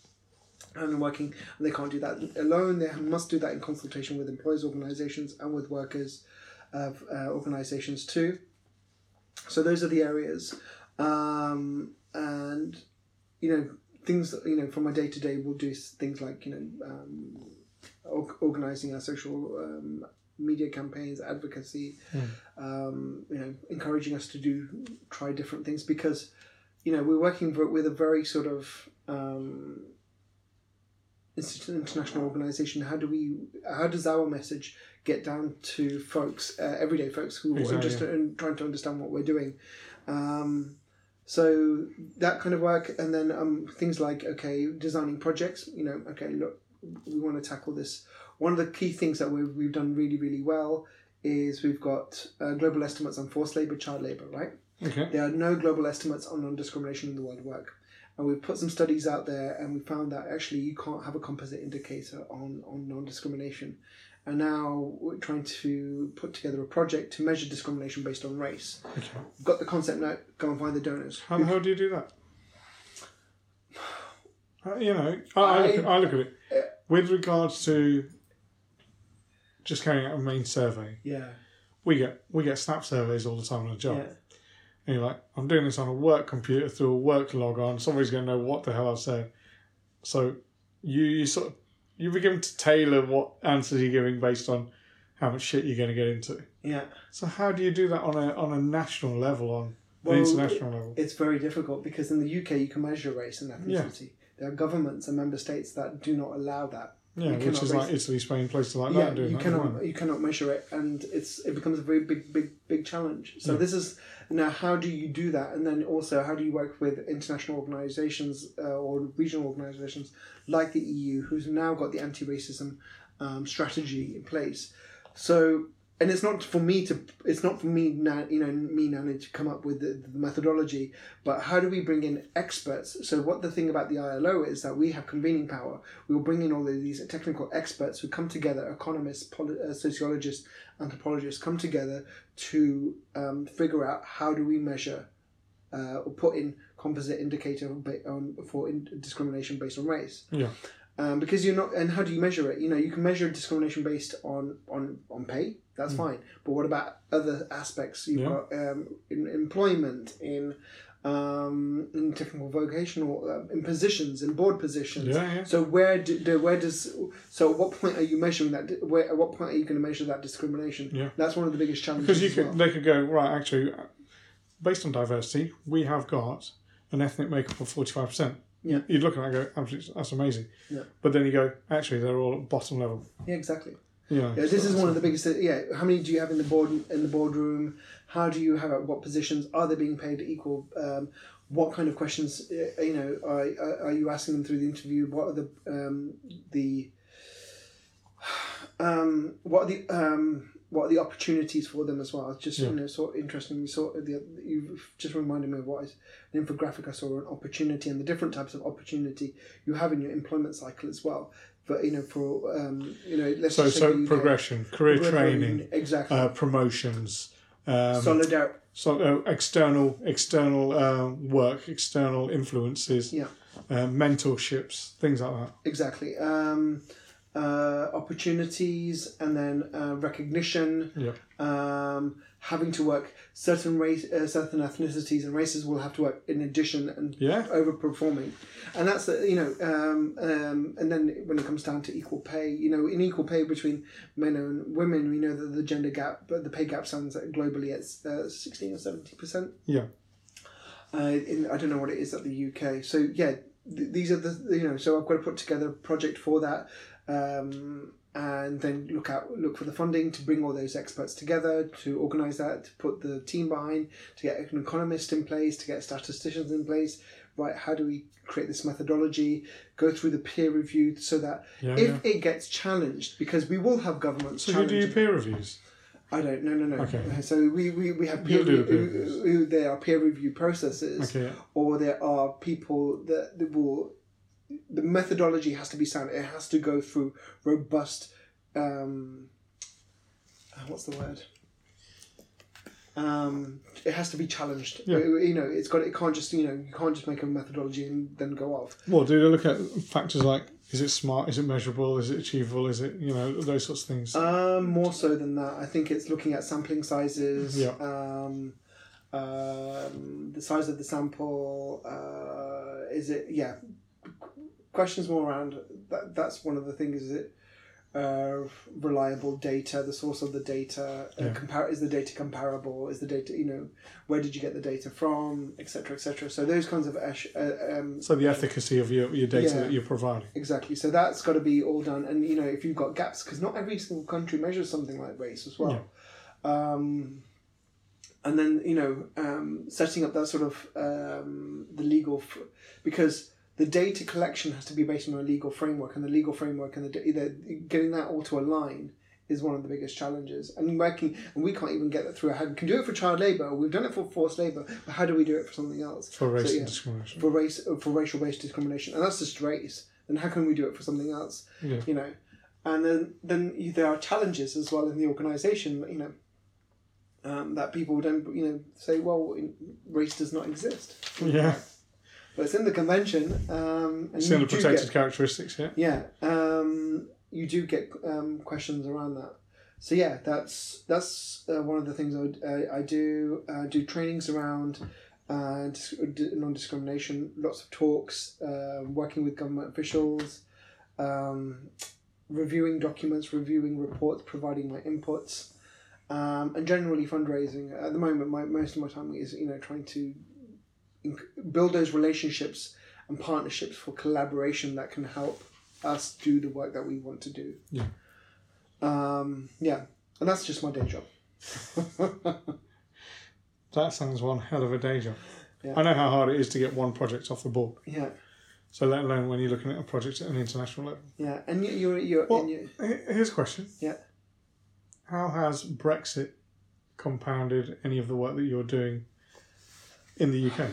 and working and they can't do that alone they must do that in consultation with employers organizations and with workers of uh, organizations too so those are the areas um, and you know things that you know from my day to day we'll do things like you know um, or- organizing our social um, media campaigns advocacy um, you know encouraging us to do try different things because you know we're working for, with a very sort of um, it's an international organization. How do we how does our message get down to folks uh, everyday folks who are just uh, trying to understand what we're doing? Um, so that kind of work and then um, things like okay designing projects you know okay look we want to tackle this. One of the key things that we've, we've done really, really well is we've got uh, global estimates on forced labor, child labor, right? Okay. There are no global estimates on non discrimination in the world of work. And we've put some studies out there and we found that actually you can't have a composite indicator on, on non discrimination. And now we're trying to put together a project to measure discrimination based on race. Okay. We've got the concept note, go and find the donors. How the hell do you do that? Uh, you know, I, I, look, I look at it with regards to just carrying out a main survey. Yeah. We get we get snap surveys all the time on a job. Yeah. And you're like, I'm doing this on a work computer through a work log on. Somebody's going to know what the hell I've said. So you, you sort of you begin to tailor what answers you're giving based on how much shit you're going to get into. Yeah. So how do you do that on a on a national level, on Well, an international level? It's very difficult because in the UK you can measure race and ethnicity. There are governments and member states that do not allow that. Yeah, which is like Italy, Spain, places like yeah, that doing you that. cannot you cannot measure it, and it's it becomes a very big big big challenge. So Yeah. this is now how do you do that, and then also how do you work with international organisations uh, or regional organisations like the EU, who's now got the anti-racism um, strategy in place. So and it's not for me to it's not for me now you know me now to come up with the, the methodology but how do we bring in experts? So what the thing about the ilo is that we have convening power. We will bring in all of these technical experts who come together economists poli- uh, sociologists anthropologists come together to um, figure out how do we measure uh, or put in composite indicator for in, discrimination based on race. Yeah. Um, because you're not and how do you measure it you know you can measure discrimination based on on on pay that's fine but what about other aspects you've Yeah. got um, in employment in um, in technical vocational uh, in positions in board positions Yeah, yeah. so where do, do where does so at what point are you measuring that where at what point are you going to measure that discrimination Yeah. that's one of the biggest challenges Because you could, well. they could go right. Actually, based on diversity, we have got an ethnic makeup of forty five percent. Yeah. You'd look at that and go, absolutely, that's amazing. Yeah. But then you go, actually, they're all at bottom level. yeah exactly Yeah. Yeah, this is one of the biggest. Yeah, how many do you have in the board in the boardroom? How do you have what positions are they being paid equal? Um, what kind of questions uh, you know are, are- are you asking them through the interview? What are the um, the um, what are the um, what are the opportunities for them as well? It's just Yeah. you know sort interesting. You saw the you've just reminded me of what is an infographic I saw an opportunity and the different types of opportunity you have in your employment cycle as well. But you know for um, you know let's So, just say so progression, career Career training, exactly. uh, promotions, um, Solidarity. so uh, external external uh, work, external influences, Yeah. uh, mentorships, things like that. Exactly. Um, uh, opportunities and then uh, recognition. Yeah. Um, having to work certain race, uh, certain ethnicities and races will have to work in addition and Yeah. overperforming, and that's the you know, um, um, and then when it comes down to equal pay, you know, in equal pay between men and women, we know that the gender gap, but the pay gap stands globally at uh, sixteen or seventy percent. Yeah. Uh, in, I don't know what it is at the UK. So yeah, th- these are the you know. So I've got to put together a project for that, um, and then look out look for the funding to bring all those experts together to organise that, to put the team behind, to get an economist in place, to get statisticians in place. Right, how do we create this methodology? Go through the peer review so that Yeah. if yeah. it gets challenged, because we will have governments So you do your peer reviews. I don't. No, no, no. Okay. So we, we, we have peer, peer review, who- there are peer review processes Okay. or there are people that, that will the methodology has to be sound. It has to go through robust um uh, what's the word? Um it has to be challenged. Yeah. you you know it's got it can't just you know you can't just make a methodology and then go off. Well, do they look at factors like is it smart, is it measurable, is it achievable, is it you know those sorts of things? um more so than that. I think it's looking at sampling sizes Yeah. um um, the size of the sample uh, is it yeah questions more around that that's one of the things is it uh, reliable data the source of the data uh, Yeah. compar- is the data comparable is the data you know where did you get the data from etc etc so those kinds of ash- uh, um, so the efficacy of your, your data Yeah. that you're providing. Exactly. So that's got to be all done. And you know, if you've got gaps, because not every single country measures something like race as well. Um, and then you know, um, setting up that sort of um, the legal, f- because the data collection has to be based on a legal framework, and the legal framework and the, the getting that all to align is one of the biggest challenges. And working, and we can't even get that through our head. We can do it for child labour. We've done it for forced labour, but how do we do it for something else? For race So, yeah. discrimination. For race, for racial based discrimination, and that's just race. Then how can we do it for something else? Yeah. You know, and then then there are challenges as well in the organisation. You know. Um, that people don't, you know, say, well, race does not exist. Yeah. But it's in the convention. Um, and It's you in the protected get- characteristics, yeah. yeah, um, you do get um, questions around that. So yeah, that's that's uh, one of the things I, would, uh, I do uh, do trainings around uh, dis- non-discrimination, lots of talks, uh, working with government officials, um, reviewing documents, reviewing reports, providing my inputs, um, and generally fundraising. At the moment, my most of my time is you know trying to build those relationships and partnerships for collaboration that can help us do the work that we want to do. Yeah. Um, yeah, and that's just my day job. That sounds one hell of a day job. Yeah. I know how hard it is to get one project off the board. yeah, So let alone when you're looking at a project at an international level. yeah, and you, you're you're, Well- and you H- Here's a question. Yeah. How has Brexit compounded any of the work that you're doing in the UK?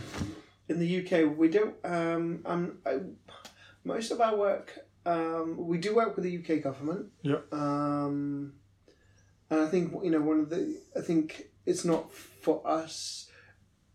in the UK we don't. Um, um, I, most of our work, um, we do work with the UK government. Yep. Um, and I think you know one of the. I think it's not for us.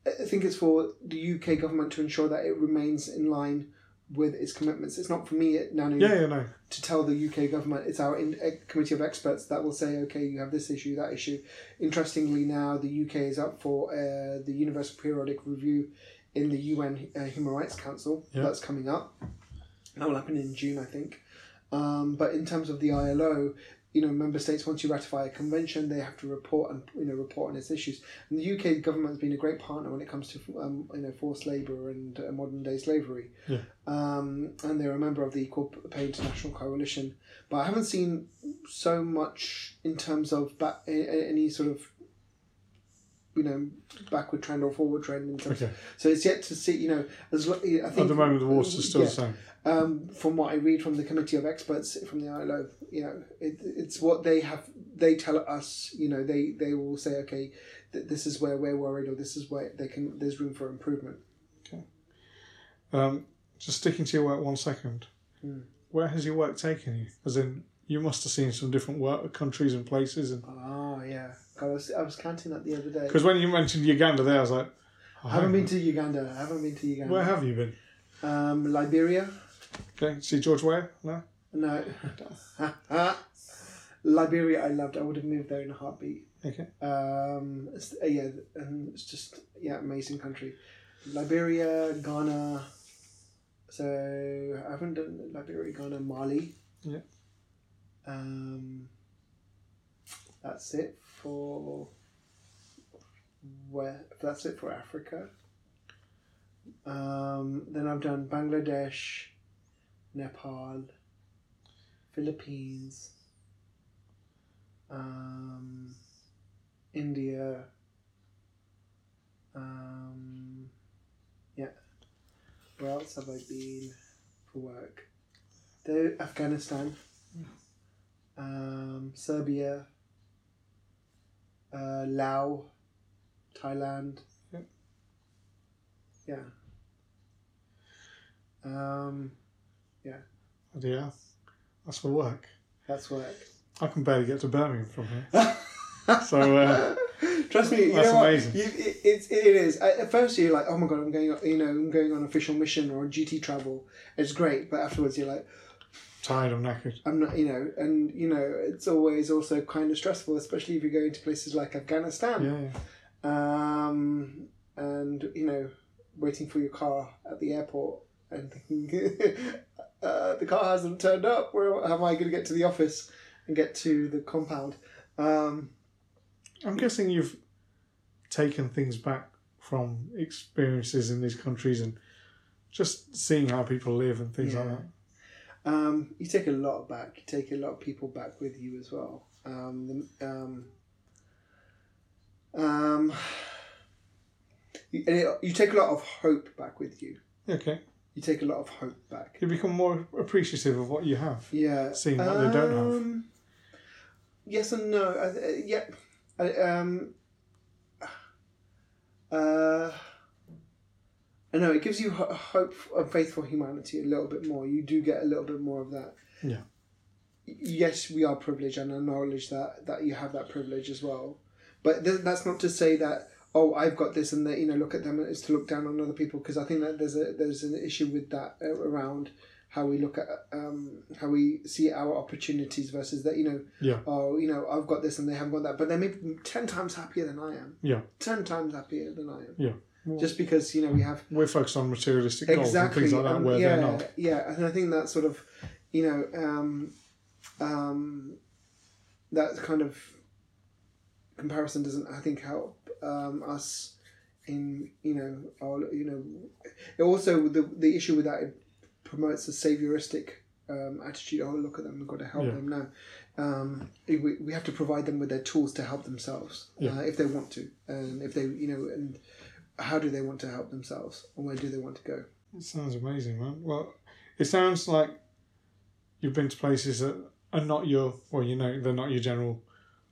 I think it's for the UK government to ensure that it remains in line with its commitments. It's not for me, Nanu, Yeah, yeah, no. to tell the UK government. It's our in, a committee of experts that will say, okay, you have this issue, that issue. Interestingly, now the UK is up for uh, the Universal Periodic Review in the UN uh, Human Rights Council. Yeah. That's coming up. That will happen in June, I think. Um, but in terms of the ILO, you know, member states once you ratify a convention, they have to report and you know report on its issues. And the UK government has been a great partner when it comes to um, you know forced labour and uh, modern day slavery. Yeah. Um, and they're a member of the Equal Pay International Coalition. But I haven't seen so much in terms of ba- any sort of you know backward trend or forward trend in terms. Okay. So it's yet to see. You know, as I think At the moment, the water's still yeah. the same. Um, from what I read from the committee of experts from the ILO, you know, it, it's what they have. They tell us, you know, they they will say, okay, th- this is where we're worried, or this is where they can. There's room for improvement. Okay. Um, just sticking to your work one second. Hmm. Where has your work taken you? As in, you must have seen some different work countries and places. And Oh yeah, I was I was counting that the other day. because when you mentioned Uganda, there I was like, oh, I haven't hang been to Uganda. I haven't been to Uganda. Where have you been? Um, Liberia. Okay, see George Weah? No. No. Liberia, I loved. I would have moved there in a heartbeat. Okay. Um, it's, uh, yeah, and it's just yeah, amazing country. Liberia, Ghana. So I haven't done Liberia, Ghana, Mali. Yeah. Um, that's it for where. That's it for Africa. Um, then I've done Bangladesh, Nepal, Philippines, um, India. Um, yeah. Where else have I been for work? There, Afghanistan, um, Serbia, uh, Laos, Thailand. Yep. Yeah. Um, Yeah, that's for work. that's work. I can barely get to Birmingham from here. So, uh, Trust me, you that's know amazing. You, it, it's it is. At first, you're like, "Oh my god, I'm going, you know, I'm going on official mission or on GT travel." It's great, but afterwards, you're like, Tired, I'm knackered. "I'm not," you know, and you know, it's always also kind of stressful, especially if you're going to places like Afghanistan, Yeah, yeah. um, and you know, waiting for your car at the airport and thinking, uh, "The car hasn't turned up. Where am I going to get to the office and get to the compound?" Um, I'm guessing you've taken things back from experiences in these countries and just seeing how people live and things like that. Um, you take a lot back. You take a lot of people back with you as well. Um, the, um, um, you, and it, you take a lot of hope back with you. Okay. you take a lot of hope back. You become more appreciative of what you have. Yeah. Seeing what they don't have. Um, Yes and no. Uh, yeah. I, um, uh, I know it gives you ho- hope and faith for humanity a little bit more. You do get a little bit more of that. Yeah. Yes, we are privileged and acknowledge that that you have that privilege as well. But th- that's not to say that oh I've got this and that you know look at them is to look down on other people because I think that there's a there's an issue with that uh, around how we look at um, how we see our opportunities versus that you know Yeah. oh you know I've got this and they haven't got that but they're maybe ten times happier than I am Yeah. ten times happier than I am Yeah. Well, just because you know we have we're focused on materialistic goals exactly and things like that and where yeah they're not. yeah and I think that sort of you know um, um, that kind of comparison doesn't I think help um, us in you know our you know it also the the issue with that it promotes a savioristic um, attitude oh look at them we've got to help Yeah. them now um, we, we have to provide them with their tools to help themselves Yeah. uh, if they want to and if they you know and how do they want to help themselves and where do they want to go It sounds amazing, man. Well, it sounds like you've been to places that are not your, well, you know, they're not your general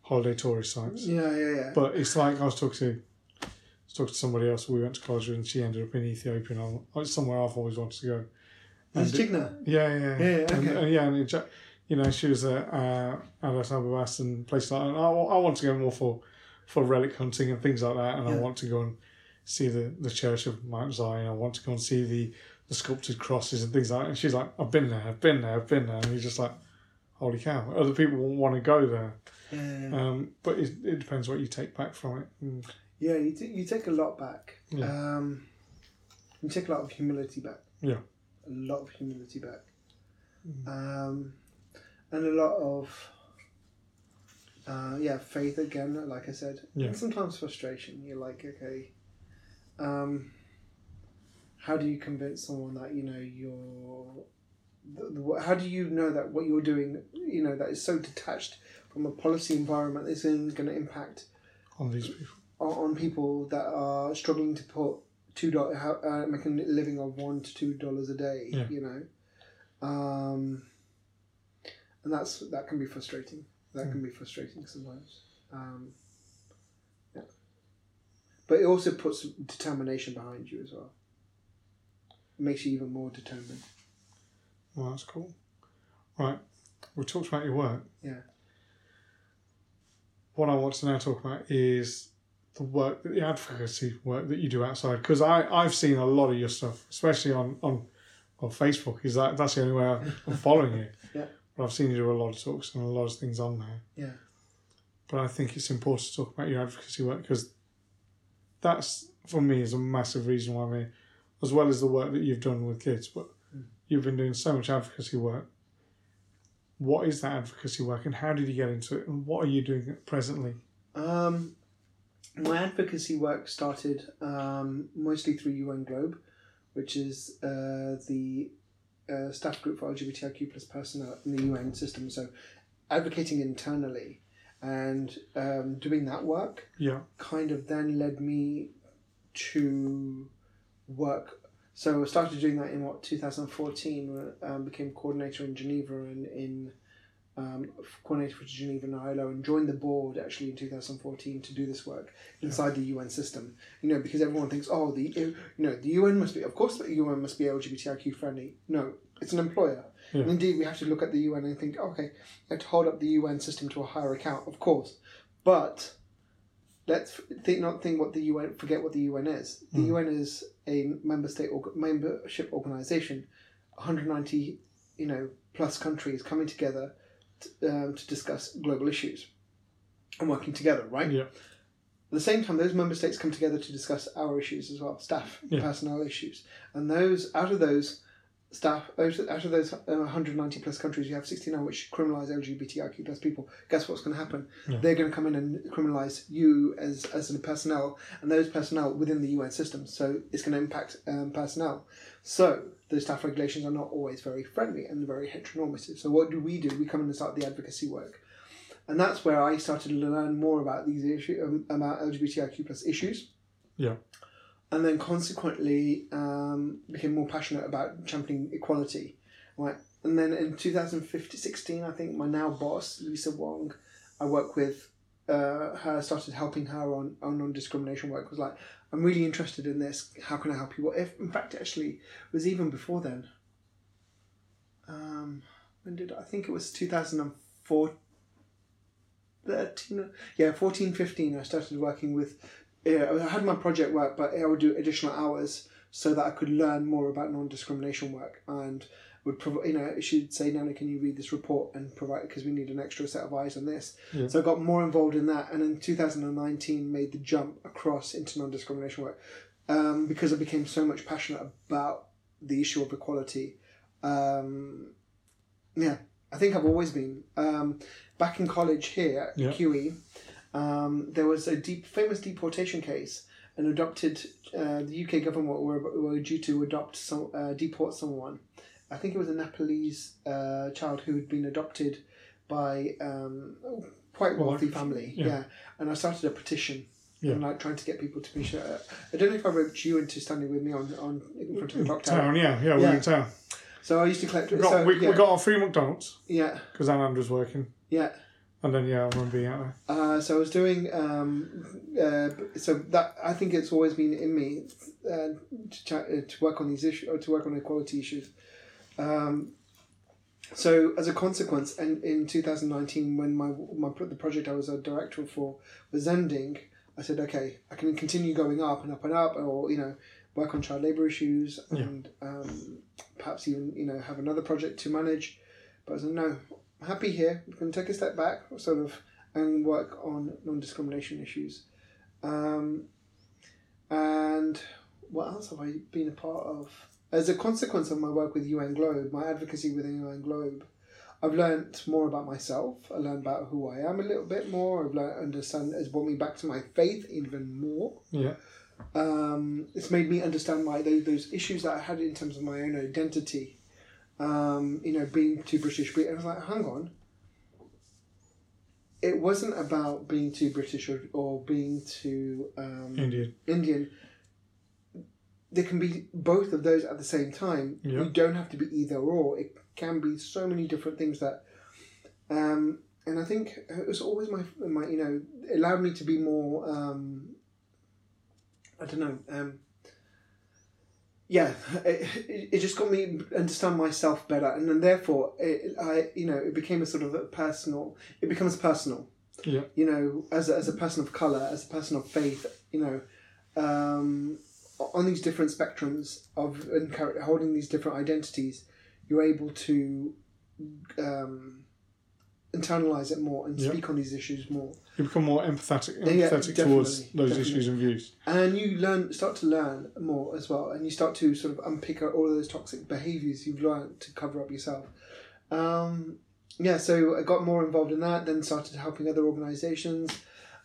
holiday tourist sites. yeah yeah yeah But it's like I was talking to, was talking to somebody else we went to college with, and she ended up in Ethiopia, and I'm- it's somewhere I've always wanted to go. And it- Chigna. Yeah, yeah, Yeah, yeah, And, okay. and yeah, and it, you know, she was at uh, Addis Ababa and places like that. And I, I want to go more for, for relic hunting and things like that, and I want to go and see the, the church of Mount Zion. I want to go and see the, the sculpted crosses and things like that. And she's like, I've been there, I've been there, I've been there. And you're just like, holy cow. Other people won't want to go there. Yeah. Um, but it, it depends what you take back from it. And, Yeah, you, t- you take a lot back. Yeah. Um, you take a lot of humility back. Yeah. A lot of humility back. Mm. Um, and a lot of, uh, yeah, faith again, like I said. Yeah. And sometimes frustration. You're like, okay, um, how do you convince someone that, you know, you're. The, the, how do you know that what you're doing, you know, that is so detached from a policy environment is going to impact on these people. on, on people that are struggling to put two dollars, uh, making a living of one to two dollars a day. Yeah. You know, um, and that's that can be frustrating. That can be frustrating sometimes. Um, but it also puts determination behind you as well. It makes you even more determined. Well, that's cool. Right. We talked about your work. Yeah. What I want to now talk about is the work, the advocacy work that you do outside. Because I I've seen a lot of your stuff, especially on on, on Facebook. Is that that's the only way I'm following you. Yeah. But I've seen you do a lot of talks and a lot of things on there. Yeah. But I think it's important to talk about your advocacy work because that's for me is a massive reason why me, as well as the work that you've done with kids, but you've been doing so much advocacy work. What is that advocacy work and how did you get into it and what are you doing presently? Um, my advocacy work started um, mostly through UN Globe, which is uh, the uh, staff group for LGBTIQ plus personnel in the UN system. So, advocating internally and um, doing that work Yeah. kind of then led me to work. So I started doing that in what 2014. Um, became coordinator in Geneva and in um, coordinator for Geneva and ILO and joined the board actually in 2014 to do this work inside the UN system. You know, because everyone thinks, oh, the you know the UN must be, of course, the UN must be LGBTIQ friendly. No, it's an employer. Yeah. And indeed, we have to look at the UN and think, okay, to hold up the UN system to a higher account, of course, but let's think not think what the UN forget what the UN is. The Mm. UN is a member state org- membership organization, 190 you know plus countries coming together t- um, to discuss global issues and working together, right? Yeah. At the same time, those member states come together to discuss our issues as well, staff, Yeah. personnel issues, and those out of those staff out of, out of those uh, 190 plus countries, you have 69 which criminalise LGBTIQ plus people. Guess what's going to happen? Yeah. They're going to come in and criminalise you as as a personnel, and those personnel within the UN system. So it's going to impact um, personnel. So the staff regulations are not always very friendly and very heteronormative. So what do we do? We come in and start the advocacy work, and that's where I started to learn more about these issues, um, about LGBTIQ plus issues. Yeah. And then consequently um, became more passionate about championing equality. Right, and then in 2016, I think my now boss Lisa Wong, I work with uh, her, started helping her on on non discrimination work. Was like, I'm really interested in this. How can I help you? Well, if in fact, actually, was even before then. Um, when did I think it was 2004 13 yeah 14 15 i started working with yeah, i had my project work but i would do additional hours so that i could learn more about non-discrimination work and would provide you know she'd say nana can you read this report and provide because we need an extra set of eyes on this Yeah. so i got more involved in that and in 2019 made the jump across into non-discrimination work um, because i became so much passionate about the issue of equality um, yeah i think i've always been um, back in college here at Yeah. QE, um, there was a deep, famous deportation case, and adopted uh, the UK government were, were due to adopt some uh, deport someone. I think it was a Nepalese uh, child who had been adopted by um, quite Well, wealthy like, family. yeah. Yeah. and I started a petition. Yeah. And like trying to get people to be sure. I don't know if I roped you into standing with me on, on in front of the clock tower. Town, yeah, yeah, we Yeah. in town. So I used to collect. We got, so, we, yeah, we got our free McDonald's yeah, because Anand was working. yeah. And then, yeah, I remember being out there. Uh, so I was doing um, uh, so that I think it's always been in me uh, to uh, to work on these issues or to work on equality issues. Um, so as a consequence, and in two thousand nineteen, when my my the project I was a director for was ending, I said, okay, I can continue going up and up and up, or you know, work on child labour issues Yeah. and um, perhaps even you know have another project to manage. But I said, no, happy here. We can take a step back, sort of, and work on non-discrimination issues. Um, and what else have I been a part of? As a consequence of my work with UN Globe, my advocacy within UN Globe, I've learned more about myself. I learned about who I am a little bit more. I've learned understand. has brought me back to my faith even more Yeah, um, it's made me understand my those, those issues that I had in terms of my own identity. Um, you know, being too British, but I was like, hang on. It wasn't about being too British or, or being too um, Indian. Indian. There can be both of those at the same time. Yeah. You don't have to be either or. It can be so many different things that, um, and I think it was always my my you know allowed me to be more. Um, I don't know. Yeah, it, it, just got me understand myself better, and then therefore, it, I you know it became a sort of a personal. It becomes personal. Yeah. You know, as a, as a person of color, as a person of faith, you know, um, on these different spectrums of encour- holding these different identities, you're able to um, internalize it more and Yeah. speak on these issues more. You become more empathetic, Yeah, empathetic towards those definitely. issues and views. and you learn start to learn more as well and you start to sort of unpick all of those toxic behaviors you've learned to cover up yourself um, yeah so i got more involved in that then started helping other organizations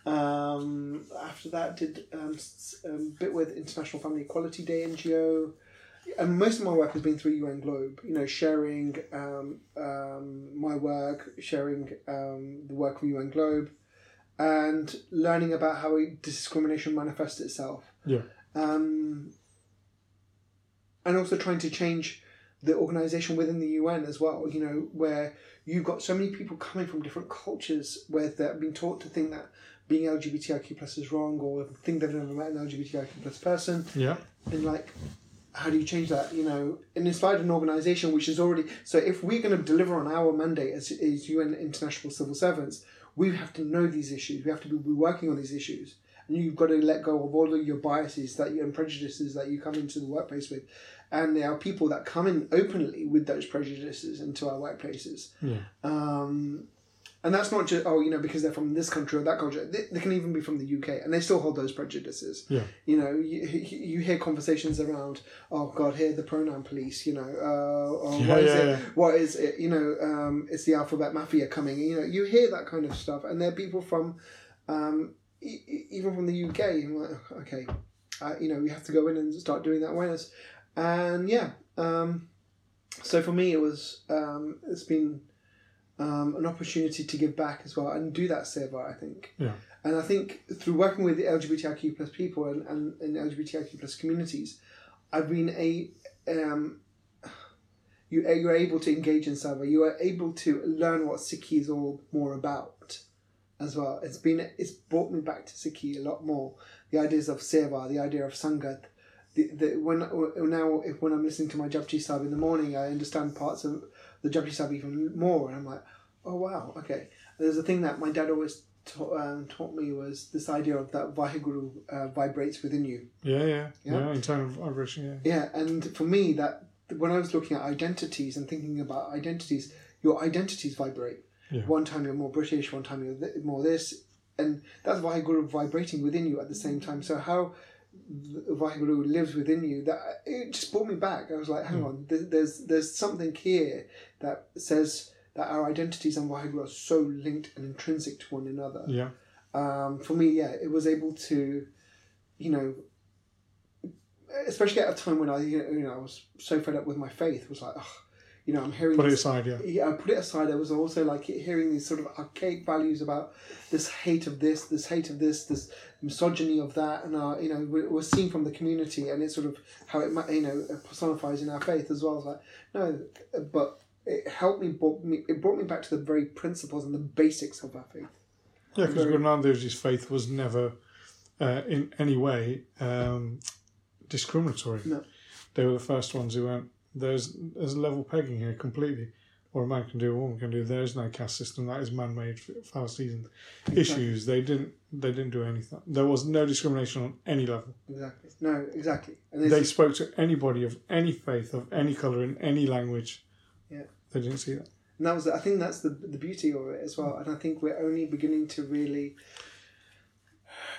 um, after that did um, s- um, bit with international family equality day ngo and most of my work has been through UN Globe, you know, sharing um, um, my work, sharing um, the work of UN Globe, and learning about how discrimination manifests itself. Yeah. Um, and also trying to change the organization within the UN as well, you know, where you've got so many people coming from different cultures where they've been taught to think that being LGBTIQ plus is wrong or think they've never met an LGBTIQ plus person Yeah, and like how do you change that you know and inspired an organization which is already so if we're going to deliver on our mandate as, as un international civil servants we have to know these issues. We have to be working on these issues. And you've got to let go of all of your biases that you, and prejudices that you come into the workplace with. And there are people that come in openly with those prejudices into our workplaces. Yeah, um, and that's not just oh you know because they're from this country or that culture. They, they can even be from the UK and they still hold those prejudices. Yeah. you know you, you hear conversations around oh god here the pronoun police you know uh, or Yeah, what is yeah, it? yeah. what is it? You know um, it's the alphabet mafia coming you know you hear that kind of stuff and there are people from um, e- even from the UK I'm like okay. Uh, you know we have to go in and start doing that awareness. And yeah um, so for me it was um, it's been um, an opportunity to give back as well and do that seva. I think. Yeah. And I think through working with the LGBTIQ plus people and, and, and LGBTIQ plus communities, I've been a um, you you're able to engage in seva. You are able to learn what Sikhi is all more about, as well. It's been it's brought me back to Sikhi a lot more. The ideas of seva, the idea of sangat. The, the when now if, when I'm listening to my Japji Sahib in the morning, I understand parts of the Japji Sahib even more, and I'm like, oh wow, okay. There's a thing that my dad always taught, um, taught me was this idea of that Vaheguru uh, vibrates within you. Yeah, yeah, Yeah. yeah. in terms of vibration, yeah. Yeah, and for me, that when I was looking at identities and thinking about identities, your identities vibrate. Yeah. One time you're more British, one time you're th- more this, and that's Vaheguru vibrating within you at the same time. So how Vaheguru lives within you, that it just brought me back. I was like, hang on, th- there's there's something here that says that our identities and Vaheguru are so linked and intrinsic to one another Yeah, um, for me, yeah, it was able to, you know, especially at a time when I, you know, you know I was so fed up with my faith. It was like, oh, you know, I'm hearing. put it aside, yeah. yeah, I put it aside. I was also like hearing these sort of archaic values about this hate of this, this hate of this, this misogyny of that, and our, you know, we- we're seen from the community, and it's sort of how it you know personifies in our faith as well. I was like, no, but it helped me, brought me, it brought me back to the very principles and the basics of our faith. Yeah, because Very- faith was never uh, in any way um, discriminatory. No. They were the first ones who went, there's, there's level pegging here completely. Or a man can do, a woman can do. There is no caste system. That is man-made fallacies and issues. They didn't. They didn't do anything. There was no discrimination on any level. Exactly. No, exactly. And They spoke to anybody of any faith, of any color, in any language. Yeah. They didn't see that. And that was, I think that's the the beauty of it as well. And I think we're only beginning to really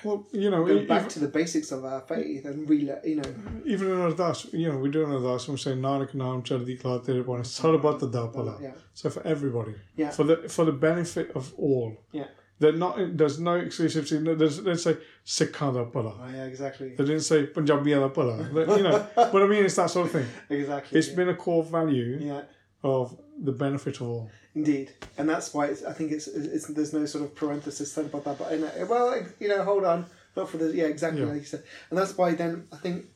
Well, you know, go back even- to the basics of our faith and really, you know, even in Ardas, you know, we do an Ardas and we say Nanak Naam Chardi Kala Tere Bhane Sarbat Da Bhala. yeah, So for everybody, Yeah. for the for the benefit of all, Yeah. They're not. There's no exclusivity. No, there's, they say Sikha da pala. oh, yeah, exactly, They didn't say Punjabi da pala. You know, but I mean, it's that sort of thing. exactly. It's yeah. been a core value yeah, of the benefit of all. indeed, and that's why it's, I think it's, it's there's no sort of parenthesis said about that. But you know, well, you know, hold on, not for the yeah, exactly Yeah. like you said, and that's why then I think.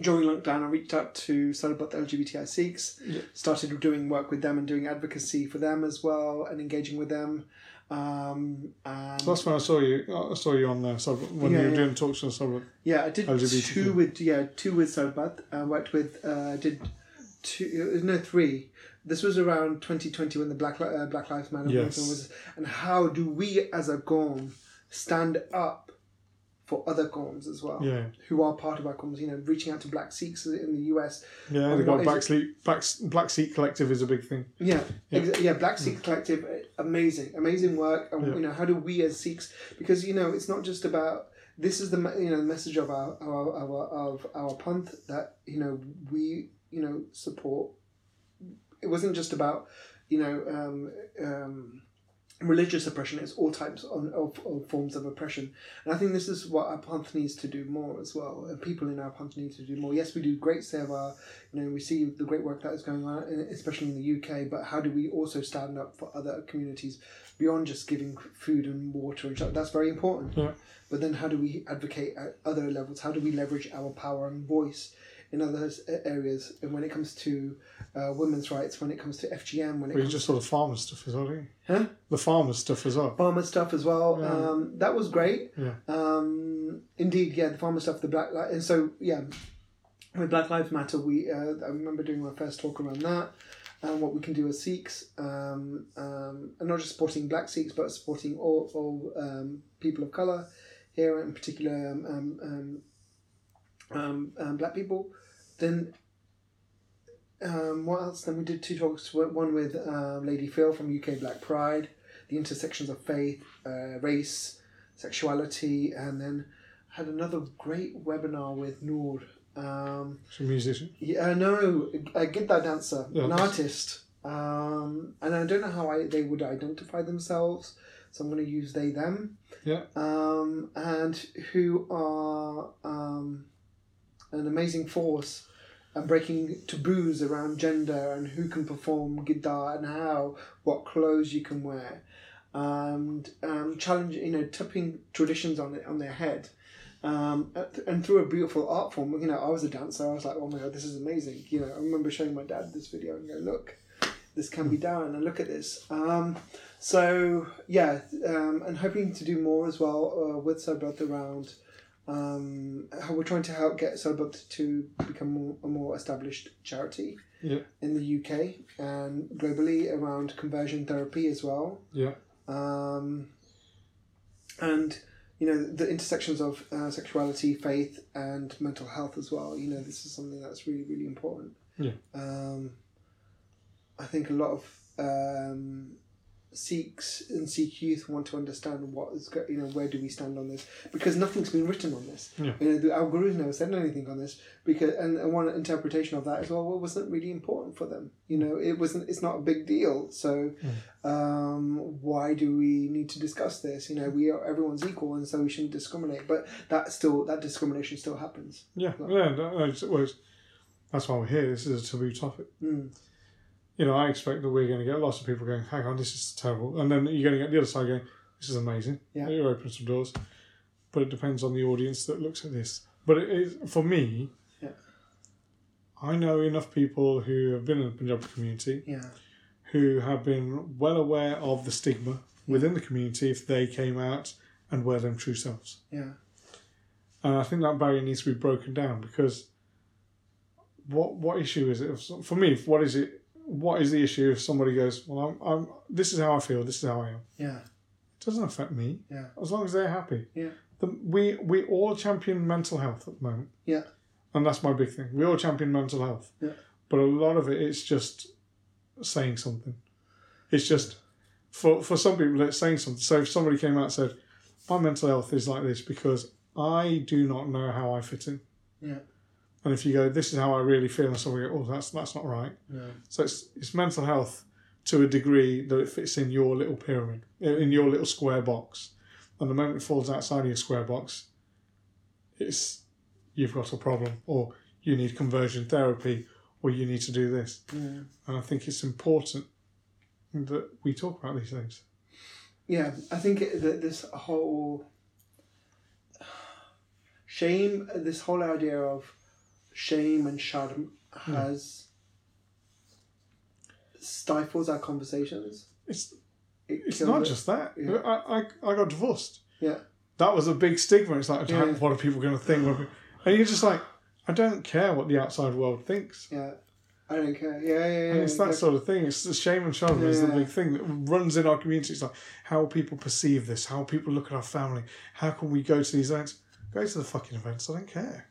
During lockdown, I reached out to Sarbat LGBTI Sikhs, Yeah. started doing work with them and doing advocacy for them as well, and engaging with them. Um, and So that's when I saw you. I saw you on there. So when Yeah, you were yeah. doing talks on Sarbat. Yeah, I did LGBTQ. two with yeah two with Sarbat. I worked with uh, did two no three. This was around twenty twenty when the Black uh, Black Lives Matter Yes. movement was. And how do we as a qaum stand up for other qaums as well, Yeah, who are part of our qaums? You know, reaching out to Black Sikhs in the US. yeah. They got Black Sleep. Black Black Sikh Collective is a big thing. Yeah, Yeah. ex- yeah. Black Sikh Collective, uh, amazing, amazing work. And Yeah. you know, how do we as Sikhs? Because you know, it's not just about. This is the you know the message of our our, our of our panth that you know we you know support. It wasn't just about you know um, um, religious oppression. It's all types of, of, of forms of oppression, and I think this is what our panth needs to do more as well. And people in our panth need to do more. Yes, we do great seva you know, we see the great work that is going on, especially in the UK. But how do we also stand up for other communities beyond just giving food and water and stuff? That's very important. Yeah. But then, how do we advocate at other levels? How do we leverage our power and voice in other areas? And when it comes to uh, women's rights, when it comes to FGM, when it you comes just saw the farmer stuff as well, didn't you? Huh? The farmer stuff as well. farmer stuff as well. Yeah. Um, that was great. Yeah. Um, indeed, yeah, the farmer stuff, the black li- and so yeah, with Black Lives Matter, we uh, I remember doing my first talk around that and what we can do as Sikhs, um, um, and not just supporting Black Sikhs, but supporting all all um, people of color here, in particular um, um, um, um, Black people. Then. Um, what else? Then we did two talks. One with um, Lady Phyll from UK Black Pride, the intersections of faith, uh, race, sexuality, and then had another great webinar with Noor. Um, She's a musician. yeah, no, a gidda dancer, Yeah, an artist, um, and I don't know how I, they would identify themselves, so I'm going to use they them. Yeah. Um, and who are um, an amazing force and breaking taboos around gender and who can perform gidda and how, what clothes you can wear, and um, challenge you know tipping traditions on it on their head. Um, and through a beautiful art form, you know, I was a dancer. I was like, "Oh my god, this is amazing!" You know, I remember showing my dad this video and go, "Look, this can be done," and look at this. Um, so yeah, um, and hoping to do more as well uh, with Sarbat around um, how we're trying to help get Sarbat to become more, a more established charity Yeah. in the UK and globally around conversion therapy as well. Yeah. Um, and you know the intersections of uh, sexuality, faith, and mental health as well. You know this is something that's really really important. Yeah. Um, I think a lot of um, Sikhs and Sikh youth want to understand what is you know where do we stand on this because nothing's been written on this. Yeah. You know the, our gurus never said anything on this because and, and one interpretation of that is well, well it wasn't really important for them. You know it wasn't it's not a big deal. So um, why do we need to discuss this? You know we are everyone's equal and so we shouldn't discriminate. But that still that discrimination still happens. Yeah. Yeah. that- that's, well, that's why we're here. This is a taboo topic. Mm. You know, I expect that we're going to get lots of people going, hang on, this is terrible. And then you're going to get the other side going, this is amazing. Yeah. You're opening some doors. But it depends on the audience that looks at this. But it is, for me, Yeah. I know enough people who have been in the Punjabi community Yeah. who have been well aware of the stigma within the community if they came out and were them true selves. Yeah. And I think that barrier needs to be broken down because what what issue is it? For me, what is it? What is the issue if somebody goes, well, I'm, I'm this is how I feel, this is how I am. Yeah. It doesn't affect me. Yeah. As long as they're happy. Yeah. The, we we all champion mental health at the moment. Yeah. And that's my big thing. We all champion mental health. Yeah. But a lot of it, it is just saying something. It's just for for some people it's saying something. So if somebody came out and said, My mental health is like this because I do not know how I fit in. Yeah. And if you go, This is how I really feel and somebody go, Oh, that's that's not right. Yeah. So it's it's mental health to a degree that it fits in your little pyramid, in your little square box. And the moment it falls outside of your square box, it's you've got a problem, or you need conversion therapy, or you need to do this. Yeah. And I think it's important that we talk about these things. Yeah, I think that this whole shame, this whole idea of shame and sharm hmm. has stifles our conversations. It's It it's not it. just that. Yeah. I, I I got divorced. Yeah. That was a big stigma. It's like, Yeah. what are people going to think? And you're just like, I don't care what the outside world thinks. Yeah, I don't care. Yeah, yeah, yeah. And it's that exactly. sort of thing. It's the shame and shame is the big thing that runs in our community. It's like how people perceive this, how people look at our family. How can we go to these events? Go to the fucking events. I don't care.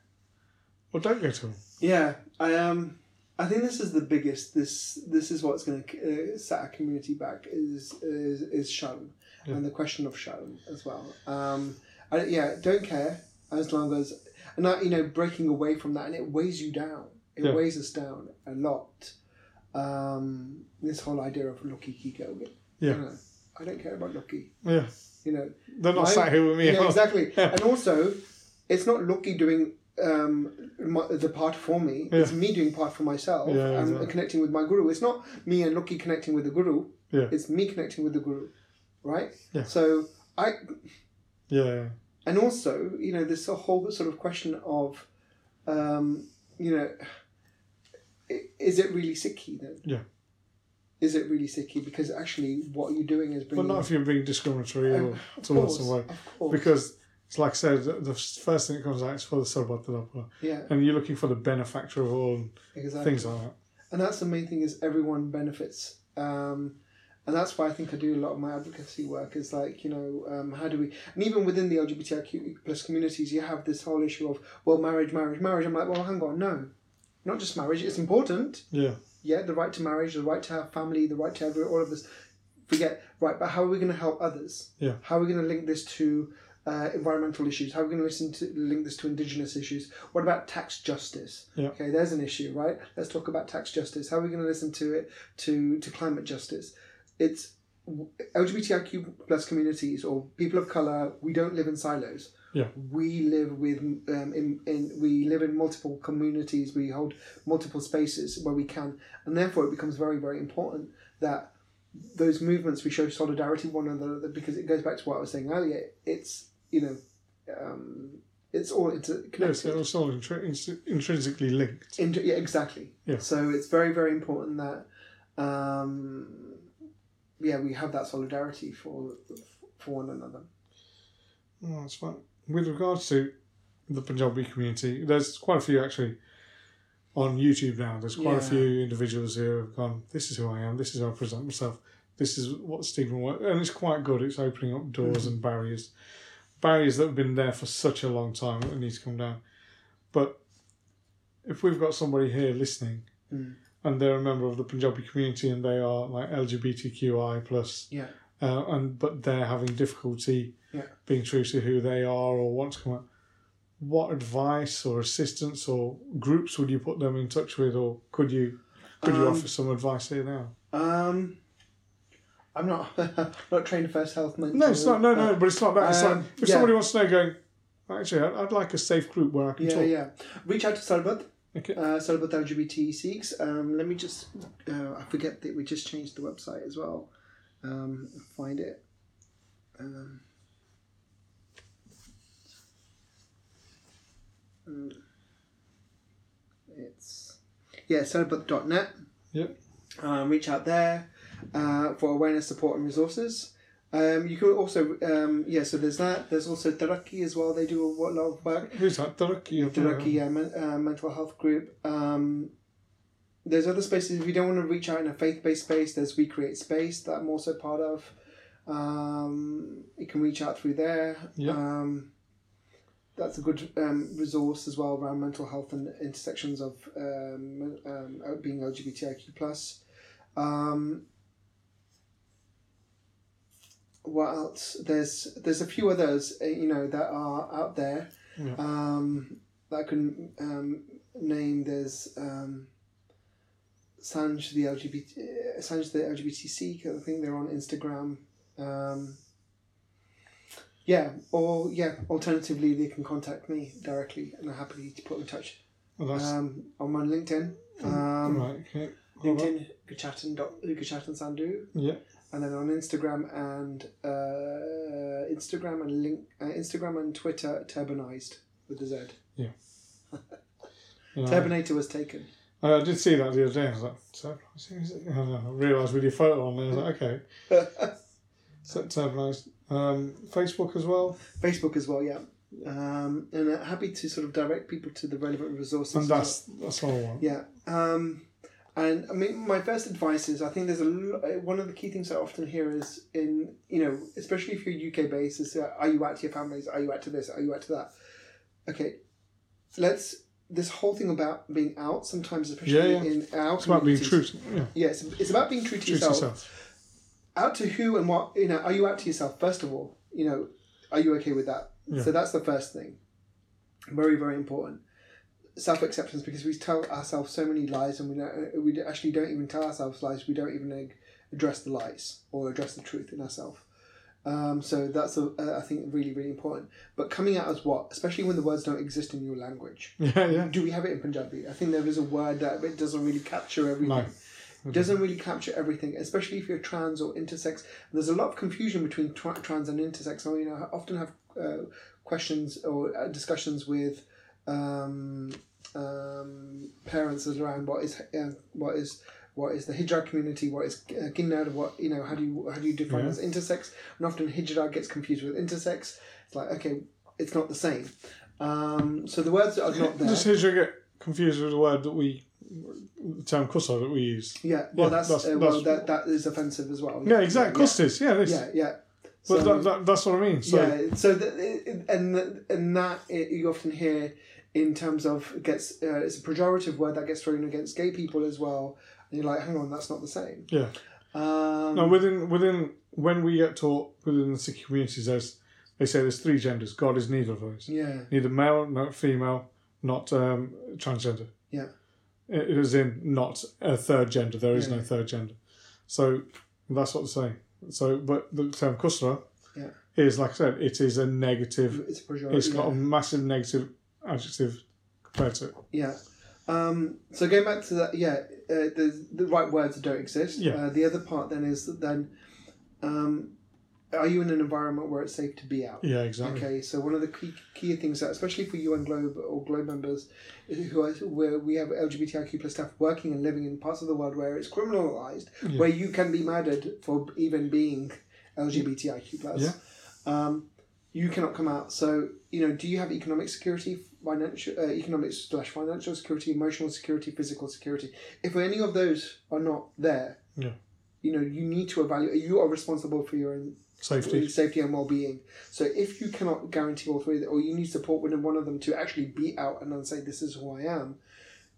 Or don't go to them. Yeah, I um, I think this is the biggest. This this is what's going to uh, set our community back is is is shalom Yeah. and the question of shalom as well. Um, I, yeah, don't care as long as and that you know breaking away from that and it weighs you down. It Yeah. weighs us down a lot. Um, this whole idea of lucky kiko. Yeah. You know, I don't care about lucky. Yeah. You know, They're not My- sat here with me. yeah, exactly. Yeah. And also, it's not Lucky doing um, my, the part for me. It's me doing part for myself Yeah, and exactly. connecting with my guru. It's not me and Lucky connecting with the guru. Yeah. It's me connecting with the guru, right? Yeah. So I, Yeah. and also, you know, there's a whole sort of question of, um, you know, is it really Sikhi then? Yeah. Is it really Sikhi? Because actually, what you're doing is But bringing. not if you're being discriminatory Um, or towards of course. Because it's like I said, the first thing that comes out is for the Sarbat Da Bhala. yeah, And you're looking for the benefactor of all exactly. things like that. and that's the main thing is everyone benefits um, and that's why I think I do a lot of my advocacy work is like you know um, how do we and even within the LGBTIQ plus communities you have this whole issue of well marriage marriage marriage I'm like well hang on no not just marriage it's important Yeah. yeah the right to marriage the right to have family the right to have all of this forget right but how are we going to help others Yeah. how are we going to link this to uh, environmental issues how are we going to listen to link this to indigenous issues what about tax justice Yeah. okay there's an issue right let's talk about tax justice how are we going to listen to it to to climate justice it's lgbtiq plus communities or people of color we don't live in silos Yeah. We live with um, in, in we live in multiple communities. We hold multiple spaces where we can, and therefore it becomes very very important that those movements we show solidarity one another because it goes back to what I was saying earlier. It's you know. Um, it's all it's connected. Yes, it's all intri- intrinsically linked. Inter- yeah, exactly. Yeah. So it's very, very important that, um, yeah, we have that solidarity for for one another. Oh, that's fine. With regards to the Punjabi community, there's quite a few actually on YouTube now. There's quite a few individuals who have gone, this is who I am, this is how I present myself, this is what Stephen work, and it's quite good. It's opening up doors and barriers, barriers that have been there for such a long time that need to come down. But if we've got somebody here listening, Mm. and they're a member of the Punjabi community and they are like LGBTQI plus, Yeah. uh, and but they're having difficulty Yeah. being true to who they are or want to come out. What advice or assistance or groups would you put them in touch with, or could you could you Um, offer some advice here now? Um, I'm not not trained first health mental. No, it's not. No, no, but it's not that. It's um, like if yeah. somebody wants to know, going, actually, I'd, I'd like a safe group where I can Yeah, talk. yeah. Reach out to Sarbat, Okay. uh, LGBT Sikhs. Um, let me just, uh, I forget that we just changed the website as well. Um, find it. Um, mm, it's, yeah, sarbat.net. Yep. Um, reach out there uh, for awareness, support, and resources. Um, you could also, um, yeah, so there's that. There's also Taraki as well. They do a lot of work. Who's that? Never- Taraki, uh, men, uh, mental health group. Um, there's other spaces. If you don't want to reach out in a faith based space, there's We Create Space that I'm also part of. Um, you can reach out through there. Yeah. Um, that's a good um, resource as well around mental health and intersections of um, um, being LGBTIQ plus. Um, what else? There's there's a few others uh, you know that are out there Yeah. um, that I can um, name. There's um, Sanj the LGBT uh, Sanj the LGBTC. I think they're on Instagram. Um, yeah, or yeah. Alternatively, they can contact me directly, and I'm happy to put in touch. Well, Um, I'm on LinkedIn. Um, right. Okay. LinkedIn, Gurchetan Sandhu, Yeah. And then on Instagram and uh, Instagram and link uh, Instagram and Twitter turbanized with the Z. You know, Turbinator was taken. I did see that the other day. I was like, "Turbulence, who is it?" I, know, I realised with your photo on there, I was like, okay. So Turbulence. Um, Facebook as well. Facebook as well, yeah. Um, and uh, happy to sort of direct people to the relevant resources. And that's that's all I want. Yeah. Um, and I mean, my first advice is I think there's a uh, one of the key things I often hear is in you know especially if you're UK based is uh, are you out to your families are you out to this are you out to that okay let's this whole thing about being out sometimes especially Yeah, yeah. in our It's about being true. Yeah. yeah it's, it's about being true to True to yourself yourself. out to who and what you know are you out to yourself first of all you know are you okay with that Yeah. so that's the first thing very very important self-acceptance because we tell ourselves so many lies and we don't we actually don't even tell ourselves lies we don't even address the lies or address the truth in ourselves um, so that's a, uh, I think really really important but coming out as what especially when the words don't exist in your language Yeah, yeah. do we have it in Punjabi I think there is a word that it doesn't really capture everything No. it doesn't really capture everything, especially if you're trans or intersex. There's a lot of confusion between tra- trans and intersex. You know, I often have uh, questions or uh, discussions with um, um, parents around what is uh, what is what is the hijra community, what is uh, Ginnar, what you know, how do you how do you define Yeah. as intersex? And often hijra gets confused with intersex. It's like okay, it's not the same. Um, so the words are not there. Here you get confused with the word that we, the term cussor that we use. yeah, well, Yeah, that's, that's- uh, well, that's- that that is offensive as well. Yeah, exactly. Yeah, Cuss is. Yeah, this. yeah, yeah. But that, that, that's what I mean. So yeah, so the, and and that it, you often hear in terms of gets uh, it's a pejorative word that gets thrown against gay people as well, and you're like, hang on, that's not the same. yeah. Um, No, within within when we get taught within the Sikh communities, there's they say there's three genders. God is neither of those. yeah, Neither male, not female, not um, transgender. Yeah. It it is in not a third gender. There is Yeah. no third gender. So that's what they're saying. So, but the term kusra Yeah. is like I said, it is a negative. It's a pejorative. It's got yeah. a massive negative adjective compared to it. Yeah. Um, so going back to that, yeah, uh, the the right words don't exist. Yeah. Uh, the other part then is that then, um, are you in an environment where it's safe to be out? Yeah, exactly. Okay, so one of the key, key things that, especially for UN Globe or Globe members, who are, where we have LGBTIQ plus staff working and living in parts of the world where it's criminalized, Yeah. where you can be murdered for even being LGBTIQ plus. Yeah. Um, you cannot come out. So you know, do you have economic security, financial, uh, economic slash financial security, emotional security, physical security? If any of those are not there, Yeah. you know, you need to evaluate. You are responsible for your own Safety. safety and well-being. So if you cannot guarantee all three, or you need support within one of them to actually be out and then say this is who I am,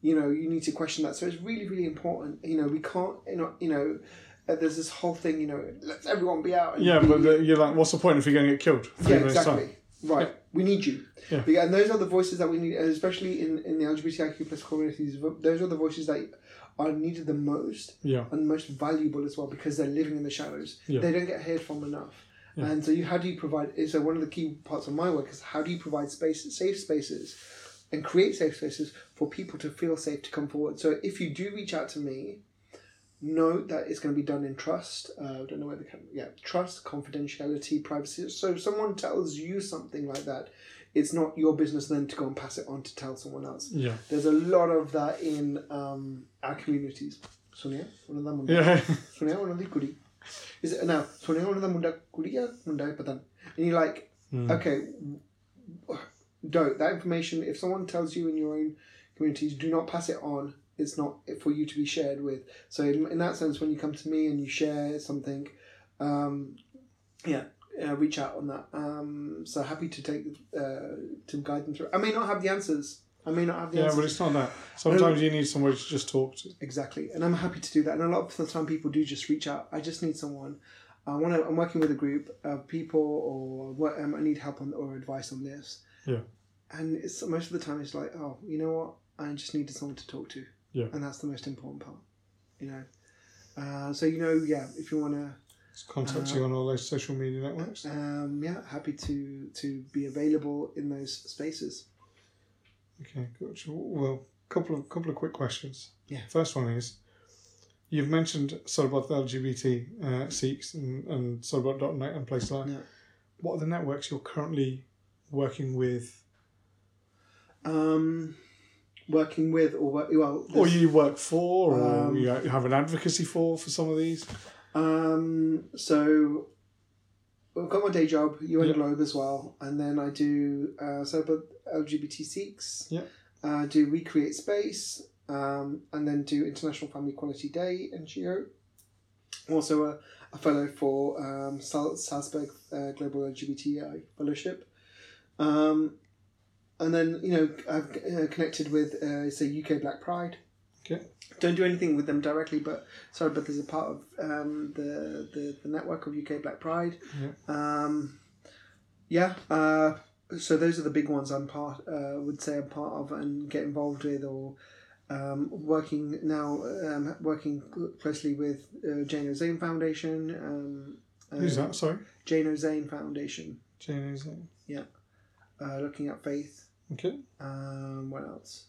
you know, you need to question that. So it's really, really important. You know, we can't, you know, you know, uh, there's this whole thing. You know, let's everyone be out. Yeah, be, but the, you're like, what's the point if you're going to get killed? Yeah, minutes time? Right, we need you. Yeah. And those are the voices that we need, especially in, in the LGBTIQ plus communities. Those are the voices that are needed the most Yeah, and most valuable as well because they're living in the shadows. Yeah. They don't get heard from enough. Yeah. And so, you, how do you provide? So, one of the key parts of my work is how do you provide space, safe spaces, and create safe spaces for people to feel safe to come forward. So, if you do reach out to me, know that it's going to be done in trust. Uh, I don't know where the yeah trust, confidentiality, privacy. So, if someone tells you something like that, it's not your business then to go and pass it on to tell someone else. yeah, There's a lot of that in um, our communities. Sonia, one of them. yeah, Sonia, one of the kudi. Is it now? Sonia, one of them munda kudiya munda patan. And you're like, Mm. okay, don't that information. If someone tells you in your own communities, do not pass it on. It's not for you to be shared with. So in, in that sense, when you come to me and you share something, um, yeah, uh, reach out on that. Um, so happy to take uh, to guide them through. I may not have the answers. I may not have the yeah. answers. But it's not that. Sometimes you need somebody to just talk to. Exactly, and I'm happy to do that. And a lot of the time, people do just reach out. I just need someone. I want to. I'm working with a group of people, or what? Um, I need help on or advice on this. Yeah. And it's most of the time, it's like, oh, you know what? I just needed someone to talk to. Yeah. And that's the most important part. You know. Uh, so you know, yeah. If you want to, contact Uh, you on all those social media networks. um, yeah, happy to to be available in those spaces. Okay, good. Well, couple of couple of quick questions. Yeah. First one is, you've mentioned sort about the LGBT uh, Sikhs and, and Sarbat.net and places like that. Yeah. What are the networks you're currently working with, Um, working with or well, or you work for, or Um, you have an advocacy for for some of these? Um, so I've got my day job, UN Yeah. Globe as well, and then I do uh, so but LGBT Sikhs. Yeah. Uh, do We Create Space, um, and then do International Family Equality Day NGO. Also a, a fellow for um, Sal- Salzburg uh, Global LGBTI Fellowship. Um, and then you know I've uh, connected with uh, say UK Black Pride. Okay. Don't do anything with them directly, but sorry, but there's a part of um, the, the the network of UK Black Pride. Yeah. Um, yeah. Uh, so those are the big ones I'm part. Uh, would say I'm part of and get involved with, or um, working now. Um, working closely with uh, Jayne Ozanne Foundation. Um, uh, Who's that? Sorry, Jayne Ozanne Foundation. Jayne. Is Yeah, Uh, looking at faith. Okay. Um, what else?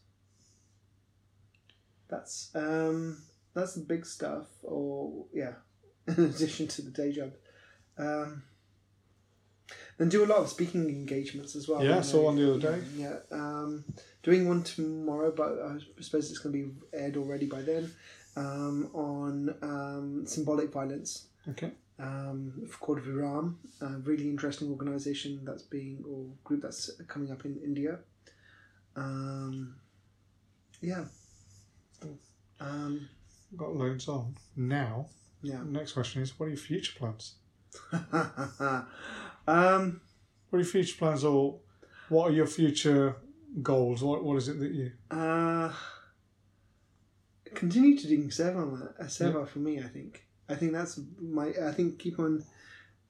That's um, that's the big stuff. Or yeah, in addition to the day job, um, and do a lot of speaking engagements as well. Yeah, I saw one the other day. Yeah, um, doing one tomorrow, but I suppose it's going to be aired already by then. Um, on um, symbolic violence Okay. Um, called Viram, a really interesting organisation that's being or group that's coming up in India. Um, yeah. Um, Got loads on now. yeah. Next question is, what are your future plans? um, What are your future plans, or what are your future goals? What What is it that you? uh, continue to doing Seva, Seva for me. I think. I think that's my. I think keep on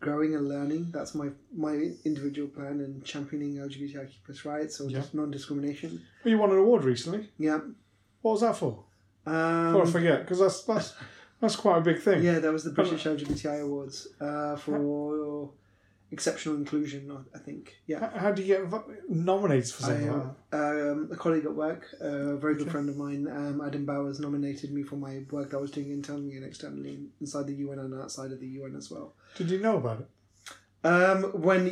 growing and learning. That's my my individual plan and championing LGBTIQ plus rights or Yeah. just non discrimination. Well, you won an award recently. Yeah. What was that for? Um, Before I forget, because that's that's that's quite a big thing. Yeah, that was the British LGBTI Awards uh, for exceptional inclusion. I- I think. Yeah. How, how do you get vo- nominated for I, something like that? um, a colleague at work, a very good friend of mine, um, Adam Bowers, nominated me for my work that I was doing internally and externally inside the UN and outside of the UN as well. Did you know about it? Um, when uh,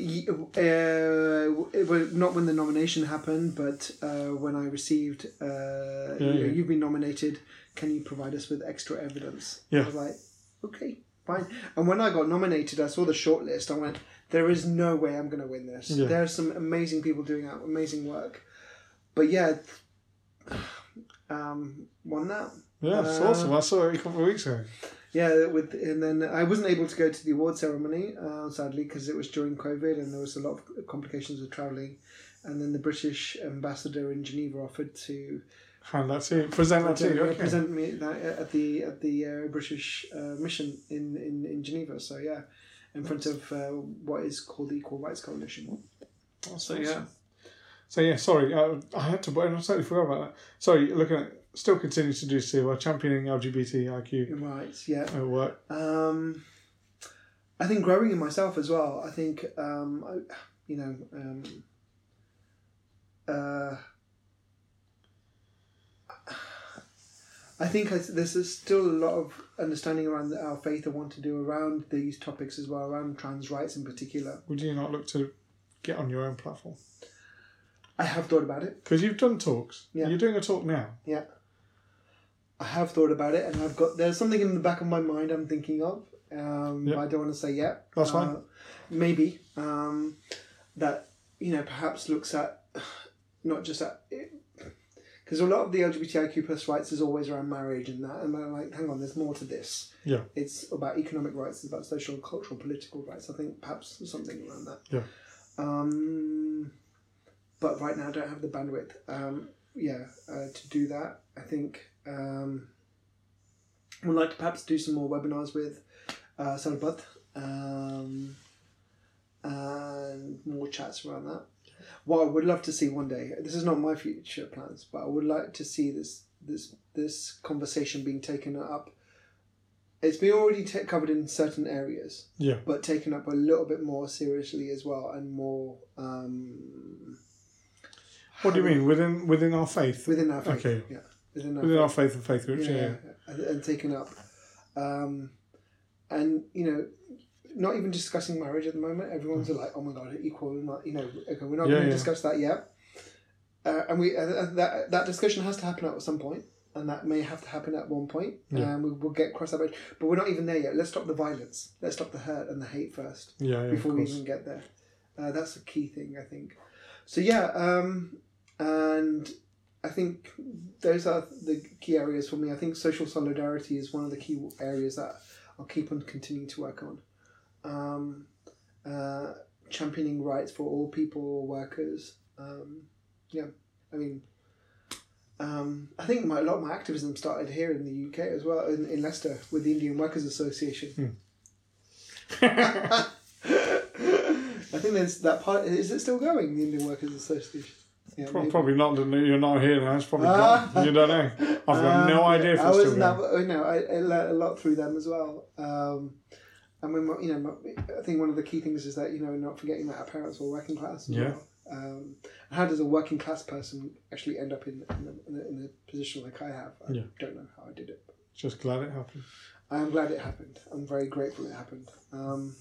it not when the nomination happened, but uh, when I received, uh, Yeah, you know, yeah. you've been nominated. Can you provide us with extra evidence? Yeah. I was like, okay, fine. And when I got nominated, I saw the shortlist. I went, there is no way I'm going to win this. Yeah. There are some amazing people doing out amazing work, but yeah, um, won that. Yeah, it's Uh, awesome. I saw it a couple of weeks ago. Yeah, with and then I wasn't able to go to the award ceremony, uh, sadly, because it was during COVID and there was a lot of complications with traveling. And then the British ambassador in Geneva offered to Hand that to. Present that to you. Okay. present me that at the at the uh, British uh, mission in, in, in Geneva. So yeah, in front of uh, what is called the Equal Rights Coalition. That's So awesome. yeah, So yeah, sorry, uh, I had to, but I totally forgot about that. Sorry, looking at still continues to do so. Uh, championing LGBTIQ right, yeah. uh, work. Um, I think growing in myself as well. I think um, I, you know, um, uh, I think I, there's still a lot of understanding around our faith and want to do around these topics as well, around trans rights in particular. Would you not look to get on your own platform? I have thought about it. Because you've done talks. Yeah. You're doing a talk now. Yeah. I have thought about it, and I've got there's something in the back of my mind I'm thinking of. Um, but I don't want to say yet. That's fine. Uh, maybe um, that you know perhaps looks at not just at because a lot of the LGBTIQ plus rights is always around marriage and that, and I'm like, hang on, there's more to this. Yeah. It's about economic rights, it's about social, cultural, political rights. I think perhaps something around that. Yeah. Um, but right now I don't have the bandwidth. Um, yeah, uh, to do that, I think um, I would like to perhaps do some more webinars with uh, um, and more chats around that. What I would love to see one day, this is not my future plans, but I would like to see this this this conversation being taken up. It's been already ta covered in certain areas, Yeah. but taken up a little bit more seriously as well, and more. Um, What do you mean within within our faith? Within our faith, Okay. yeah. Within our Within faith our faith and faith groups. Yeah. yeah. and, and taken up. Um, and you know, not even discussing marriage at the moment. Everyone's like, "Oh my god, equal." Not you know, okay, we're not Yeah, going to yeah. discuss that yet. Uh, and we uh, that that discussion has to happen at some point, and that may have to happen at one point. Yeah. And we will get cross that bridge, but we're not even there yet. Let's stop the violence. Let's stop the hurt and the hate first Yeah. yeah before we even get there. Uh, that's a key thing, I think. So yeah, um, and I think those are the key areas for me. I think social solidarity is one of the key areas that I'll keep on continuing to work on. Um, uh, championing rights for all people, workers. Um, yeah, I mean. Um, I think my, a lot of my activism started here in the UK as well, in, in Leicester with the Indian Workers Association. I think there's that part. Is it still going? The Indian Workers Association. Yeah, Pro- Probably not. You're not here now. It's probably Ah. gone. You don't know. I've got no Um, idea if I it's still that. You know, I, I learned a lot through them as well. Um, and when you know, I think one of the key things is that you know, not forgetting that our parents were working class. Yeah. Well. Um, how does a working class person actually end up in in a, in a, in a position like I have? I Yeah. don't know how I did it. Just glad it happened. I'm glad it happened. I'm very grateful it happened. Um,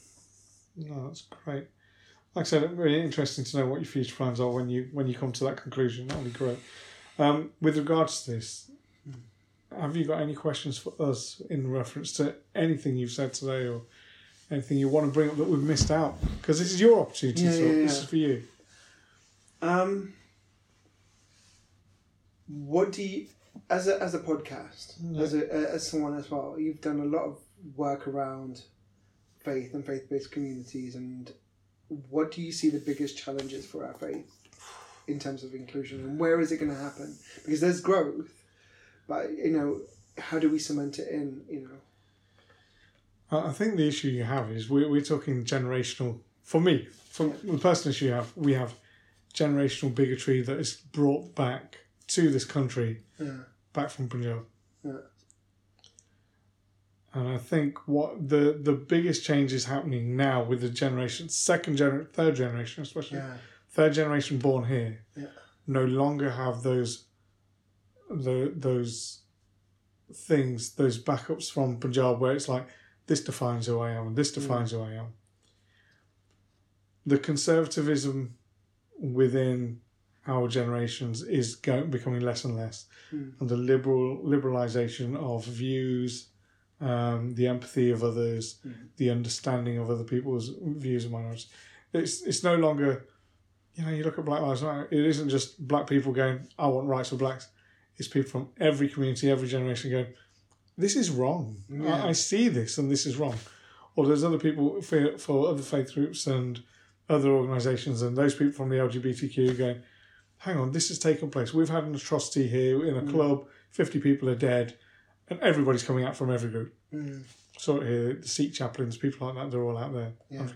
No, that's great. Like I said, it's really interesting to know what your future plans are when you when you come to that conclusion. That'll be great. Um, with regards to this, have you got any questions for us in reference to anything you've said today or anything you want to bring up that we've missed out? Because this is your opportunity Yeah, to talk. yeah, This is for you. Um, what do you, as a as a podcast, Yeah. as a as someone as well, you've done a lot of work around faith and faith based communities, and what do you see the biggest challenges for our faith in terms of inclusion, and where is it going to happen? Because there's growth, but you know, how do we cement it in? You know, I think the issue you have is we're, we're talking generational. For me, from the personal issue you have, we have generational bigotry that is brought back to this country, Yeah. back from Punjab. Yeah. And I think what the the biggest change is happening now with the generation, second generation, third generation, especially Yeah. third generation born here, no longer have those the those things, those backups from Punjab where it's like this defines who I am and this defines who I am. The conservatism within our generations is going, becoming less and less, Mm. and the liberal liberalization of views, um, the empathy of others, Mhm. the understanding of other people's views and minorities. It's it's no longer, you know, you look at Black Lives Matter. It isn't just black people going, "I want rights for blacks." It's people from every community, every generation going, "This is wrong. Yeah. I, I see this, and this is wrong." Or there's other people for for other faith groups and other organisations, and those people from the LGBTQ going, "Hang on, this has taken place. We've had an atrocity here in a Mm. club. Fifty people are dead, and everybody's coming out from every group." Mm. it here, the Sikh chaplains, people like that, they're all out there. Yeah.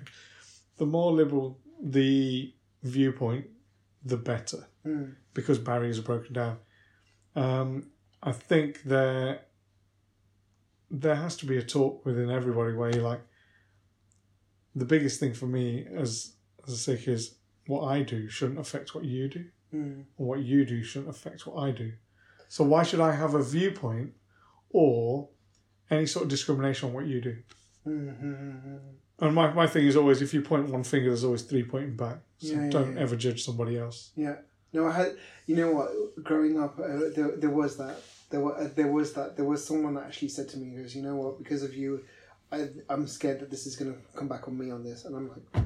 The more liberal the viewpoint, the better, Mm. because barriers are broken down. Um, I think there there has to be a talk within everybody where you're like. The biggest thing for me as as a Sikh is what I do shouldn't affect what you do, Mm. and what you do shouldn't affect what I do. So why should I have a viewpoint or any sort of discrimination on what you do? Mm. And my, my thing is always if you point one finger, there's always three pointing back. So yeah, don't yeah. ever judge somebody else. Yeah. No, I had. You know what? Growing up, uh, there, there was that. There was uh, there was that. There was someone that actually said to me, he "Goes, you know what? Because of you, I I'm scared that this is gonna come back on me on this." And I'm like,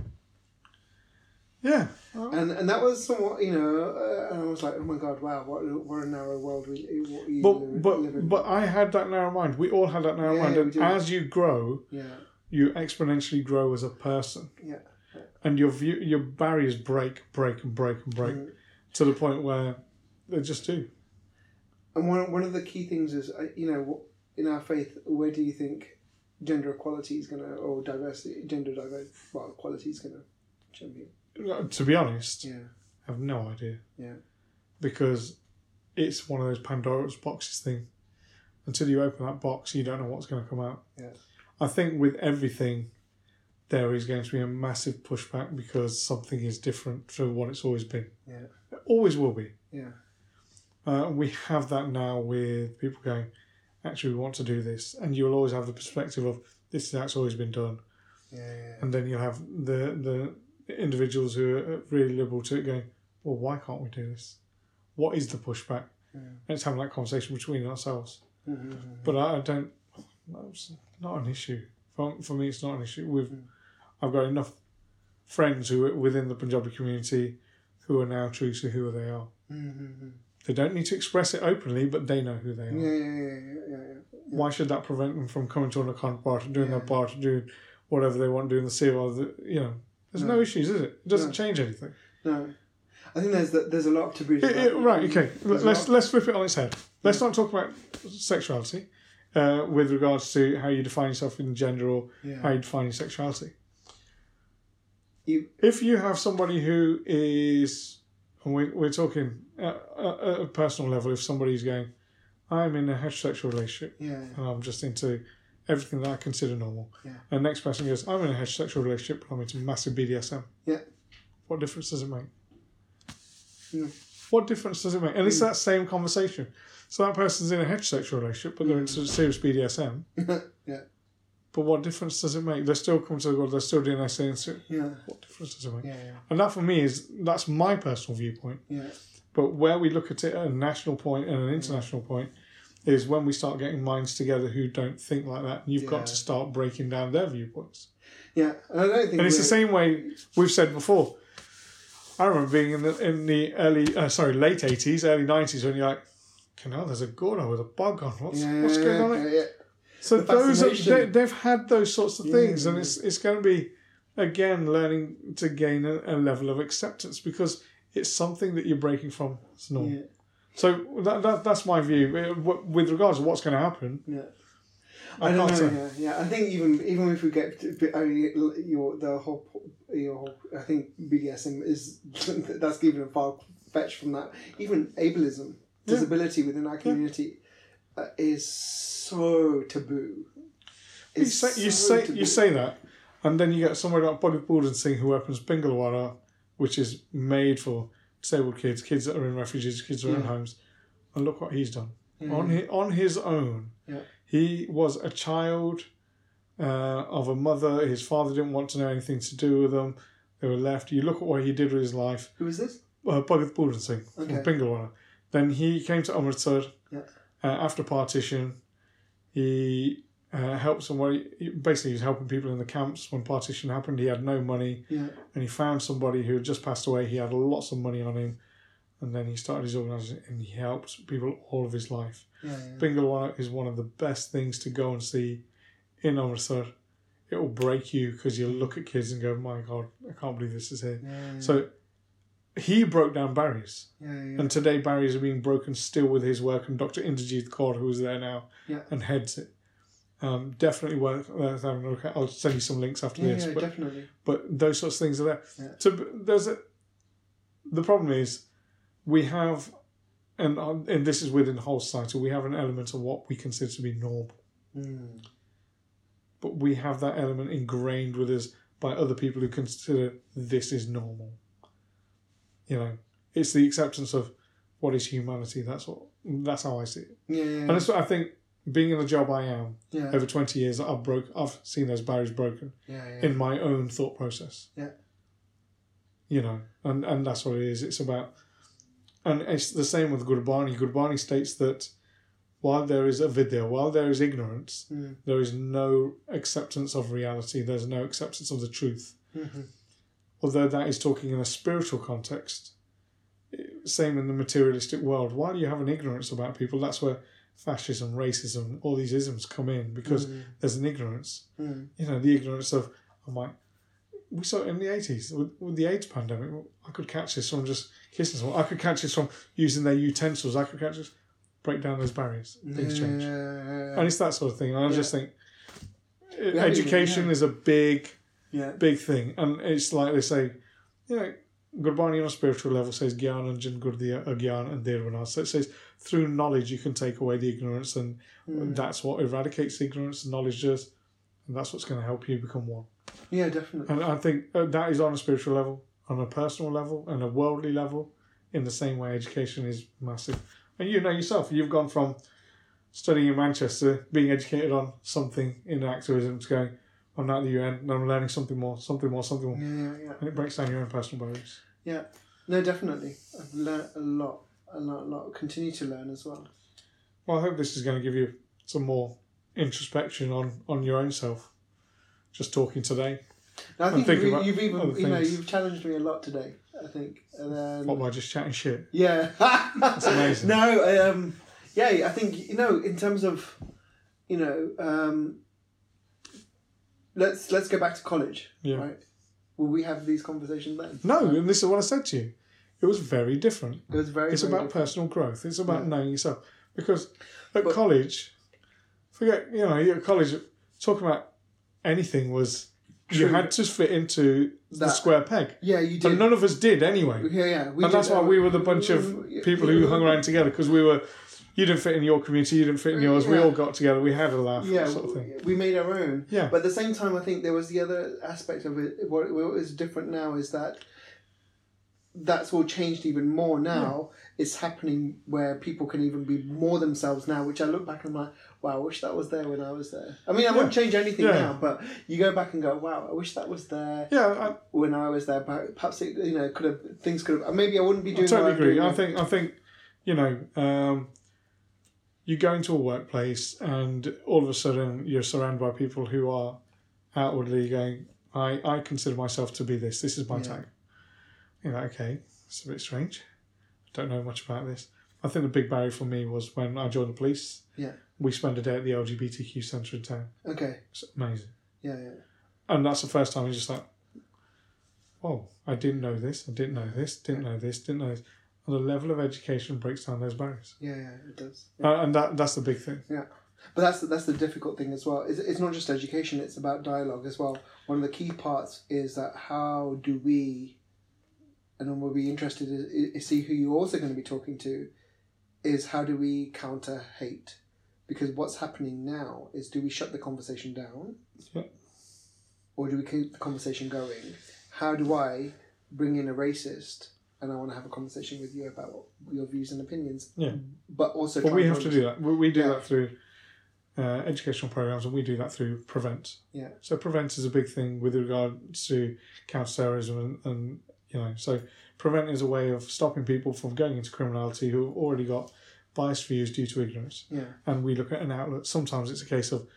Yeah. and and that was somewhat, you know, uh, and I was like, "Oh my god, wow, what what a narrow world we what you But live, but live in." but I had that narrow mind. We all had that narrow Yeah, mind. we And as you grow, yeah, you exponentially grow as a person. yeah, And your view your barriers break, break and break and break Mm. to the point where they just do. And one one of the key things is, uh, you know, in our faith, where do you think gender equality is gonna, or diversity, gender diversity, well, equality is gonna champion? To be honest, Yeah, I have no idea. yeah. Because it's one of those Pandora's boxes thing. Until you open that box, you don't know what's going to come out. Yeah. I think with everything, there is going to be a massive pushback because something is different from what it's always been. Yeah. It always will be. Yeah. Uh, we have that now with people going, actually, we want to do this. And you'll always have the perspective of this that's always been done. Yeah, yeah, And then you'll have the, the individuals who are really liberal to it going, well, why can't we do this? What is the pushback? Yeah. And it's having that conversation between ourselves. yeah. Mhm, But I, I don't, it's not an issue. For, for me, it's not an issue. We've, Mm. I've got enough friends who are within the Punjabi community who are now true to who they are. mhm, mhm. They don't need to express it openly, but they know who they are. Yeah, yeah, yeah, yeah, yeah, yeah. Why should that prevent them from coming to an Akhand Path, doing their Yeah. party, doing whatever they want, doing the civil? The, you know, there's no. No. issues, is it? It doesn't No. change anything. No, I think there's the, there's a lot of taboos. Yeah, about- right. Okay. There's Let's let's flip it on its head. Let's not talk about sexuality uh, with regards to how you define yourself in gender or how you define your sexuality. You- if you have somebody who is, and we're, we're talking at, at a personal level, if somebody's going, I'm in a heterosexual relationship Yeah. and I'm just into everything that I consider normal. Yeah. And the next person goes, I'm in a heterosexual relationship, but I'm into massive BDSM. Yeah. What difference does it make? Yeah. What difference does it make? And it's Mm. that same conversation. So that person's in a heterosexual relationship, but they're Mm. into serious BDSM. yeah. But what difference does it make? They're still coming to the God, they're still doing their thing. so Yeah. What difference does it make? Yeah. Yeah. And that for me is that's my personal viewpoint. Yeah. But where we look at it at a national point and an international point is when we start getting minds together who don't think like that. And you've Yeah. got to start breaking down their viewpoints. Yeah. And I don't think. And it's the same way we've said before. I remember being in the in the early, uh, sorry, late eighties, early nineties, when you're like, "Can hell, there's a Gora with a bug on. What's Yeah, what's going on?" yeah, yeah. So those are, they, they've had those sorts of Yeah. things, and it's it's going to be again learning to gain a, a level of acceptance because it's something that you're breaking from. It's normal. Yeah. So that, that that's my view Uh, with regards to what's going to happen. Yeah. I, I, don't know. Yeah, yeah. I think even even if we get to, I mean, your the whole your whole, I think BDSM is that's even a far fetch from that. Even ableism, Yeah. disability within our community, is so taboo. You say, you say to you say that, and then you get somebody like Bhagat Puran Singh "Who Opens Pingalwara," which is made for disabled kids, kids that are in refugees, kids that are in homes, and look what he's done Yeah. on his, on his own. Yeah. He was a child uh, of a mother. His father didn't want to know anything to do with them. They were left. You look at what he did with his life. Who is this? Uh, Bhagat Puran Singh Okay. from. Then he came to Amritsar Yeah. Uh, after partition. He uh, helped somebody. Basically, he was helping people in the camps when partition happened. He had no money, Yeah. and he found somebody who had just passed away. He had lots of money on him, and then he started his organisation, and he helped people all of his life. Yeah. yeah. Is one of the best things to go and see in Amritsar. It will break you because you look at kids and go, "My God, I can't believe this is here." Yeah. So he broke down barriers. yeah, yeah. And today barriers are being broken still with his work and Dr. Indrajit Kaur, who is there now Yeah. and heads it. Um, definitely worth, worth having a look at. I'll send you some links after yeah, this. yeah, but, definitely. but those sorts of things are there. Yeah. So there's a, the problem is we have, and, um, and this is within the whole society, we have an element of what we consider to be normal. Mm. But we have that element ingrained with us by other people who consider this is normal. You know, it's the acceptance of what is humanity. That's what. That's how I see it. Yeah, yeah, And that's what I think. Being in the job I am yeah, over twenty years, I've broke. I've seen those barriers broken in my own thought process. Yeah. You know, and and that's what it is. It's about, and it's the same with Gurbani. Gurbani states that while there is a avidya, while there is ignorance, Mm. there is no acceptance of reality. There's no acceptance of the truth. Mhm. Although that is talking in a spiritual context, same in the materialistic world. Why do you have an ignorance about people, that's where fascism, racism, all these isms come in because Mm. there's an ignorance. Mm. You know, the ignorance of, oh my, we saw it in the 80s with, with the AIDS pandemic. I could catch this from just kissing someone. I could catch this from using their utensils. I could catch this, break down those barriers. Things change. Yeah, And it's that sort of thing. And I Yeah. just think education even- yeah. is a big, yeah, big thing. And it's like they say, you know, Gurbani on a spiritual level says Gyan and Jan Gurdiya Agyan and Dirvana. So it says through knowledge you can take away the ignorance and Mm. that's what eradicates ignorance, knowledge does. And that's what's going to help you become one. yeah, definitely. And I think uh, that is on a spiritual level, on a personal level, and a worldly level, in the same way education is massive. And you know yourself, you've gone from studying in Manchester, being educated on something in activism, to going, I'm now at the UN and I'm learning something more, something more, something more. Yeah, yeah. And it breaks down your own personal barriers. Yeah. No, definitely. I've learnt a lot, a lot, a lot. Continue to learn as well. Well, I hope this is going to give you some more introspection on, on your own self. Just talking today. And I think you've, you've even, you know, you've challenged me a lot today. I think, and then What, by just chatting shit? yeah, that's amazing. No, um, yeah, I think you know, in terms of, you know, um, let's let's go back to college, Yeah. right? Will we have these conversations then? No, and this is what I said to you. It was very different. It was very. It's very about different. personal growth. It's about Yeah. knowing yourself. Because at But- college, forget you know, you're at college talking about anything was you had to fit into the square peg, Yeah, you did. and none of us did anyway. yeah, yeah. And that's why we were the bunch of mm, people who hung around together because we were. You didn't fit in your community. You didn't fit in yours. We all got together. We had a laugh, Yeah, sort of thing. we made our own. Yeah. But at the same time, I think there was the other aspect of it. What, what is different now is that that's all changed even more now. It's happening where people can even be more themselves now, which I look back and I'm like, wow, I wish that was there when I was there. I mean, I wouldn't change anything Yeah. now, but you go back and go, wow, I wish that was there Yeah, I, when I was there. But perhaps it, you know, could have things could have. Maybe I wouldn't be doing. totally what I'm agree. doing I think I think you know um, you go into a workplace and all of a sudden you're surrounded by people who are outwardly going, I, I consider myself to be this. This is my Yeah. tag. You're like, okay, it's a bit strange. I don't know much about this. I think the big barrier for me was when I joined the police. Yeah. We spent a day at the LGBTQ centre in town. Okay. It's amazing. Yeah, yeah. And that's the first time I was just like, oh, I didn't know this, I didn't know this, didn't know this, didn't know this. The level of education breaks down those barriers. Yeah, yeah, it does. Uh, and that that's the big thing. Yeah, but that's the, that's the difficult thing as well. It's, it's not just education; it's about dialogue as well. One of the key parts is that how do we, and then we'll be interested to see who you're also going to be talking to, is how do we counter hate? because what's happening now is do we shut the conversation down Yeah. or do we keep the conversation going how do i bring in a racist and i want to have a conversation with you about your views and opinions Yeah. but also try we have to do that. We, we do Yeah. that through uh, educational programs, and we do that through Prevent. Yeah. So Prevent is a big thing with regard to counterterrorism, and, and you know, so Prevent is a way of stopping people from going into criminality who have already got biased views due to ignorance. yeah And we look at an outlet. Sometimes it's a case of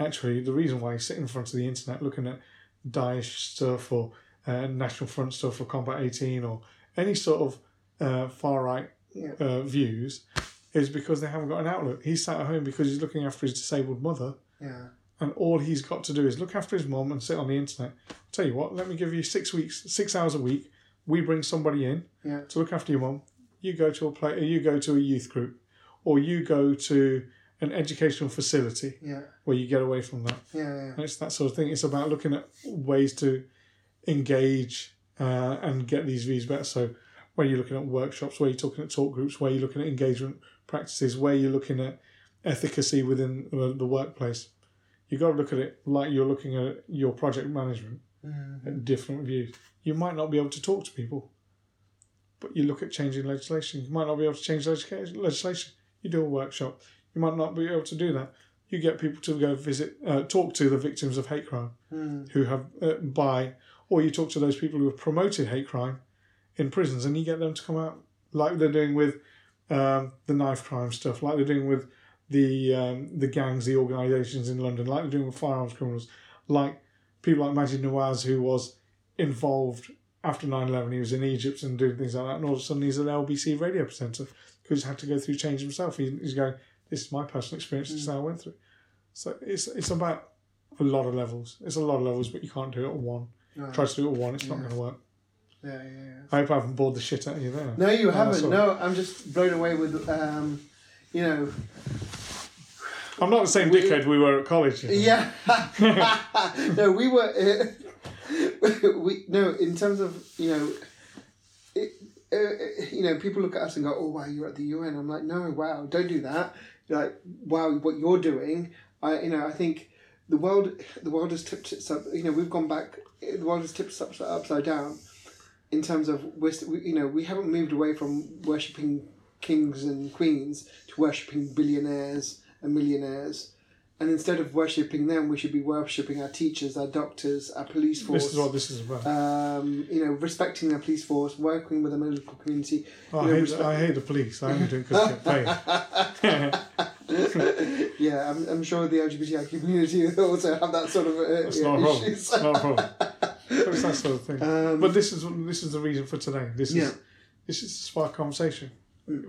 actually the reason why you sit in front of the internet looking at Daesh stuff or uh, National Front stuff or Combat 18 or any sort of uh, far right Yeah. uh, views is because they haven't got an outlet. He's sat at home because he's looking after his disabled mother, yeah and all he's got to do is look after his mum and sit on the internet. tell you what, let me give you six weeks, six hours a week. We bring somebody in Yeah. to look after your mum. You go to a play, you go to a youth group, or you go to an educational facility yeah where you get away from that. yeah yeah And it's that sort of thing. It's about looking at ways to engage uh, and get these views better. So, where you're looking at workshops, where you're talking at talk groups, where you're looking at engagement practices, where you're looking at efficacy within the, workplace, you've got to look at it like you're looking at your project management Mhm. at different views. You might not be able to talk to people, but you look at changing legislation. You might not be able to change legislation. legislation. You do a workshop. You might not be able to do that. You get people to go visit, uh, talk to the victims of hate crime Mm. who have uh, by, or you talk to those people who have promoted hate crime in prisons, and you get them to come out like they're doing with um, the knife crime stuff, like they're doing with the um, the gangs, the organisations in London, like they're doing with firearms criminals, like people like Maajid Nawaz, who was involved after 9-11, he was in Egypt and doing things like that, and all of a sudden he's an LBC radio presenter who's had to go through change himself. He, he's going, this is my personal experience, this is how I went through. So it's it's about a lot of levels. It's a lot of levels, but you can't do it at one. No. Try to do it one, it's not going to work. yeah yeah yeah I hope I haven't bored the shit out of you there. No, you haven't. No, I'm just blown away with, um, you know, I'm not the same We- dickhead we were at college. you know. yeah. no, we were. Uh, we no, in terms of you know, it, uh, you know, people look at us and go, "Oh wow, you're at the UN." I'm like, no, wow, don't do that. Like, wow, what you're doing. I, you know, I think the world, the world has tipped itself. You know, we've gone back. The world is tipped itself upside down. In terms of we, you know, we haven't moved away from worshipping kings and queens to worshipping billionaires and millionaires. And instead of worshipping them, we should be worshipping our teachers, our doctors, our police force. This is what this is about. um, you know, respecting their police force, working with the medical community. Oh, I, you know, hate, respect- I hate the police. I only do it because I get paid. yeah, I'm, I'm sure the LGBTI community also have that sort of uh, It's yeah, not issues. It's not. But it's that sort of thing. Um, but this is this is the reason for today. This is Yeah. this is to spark conversation.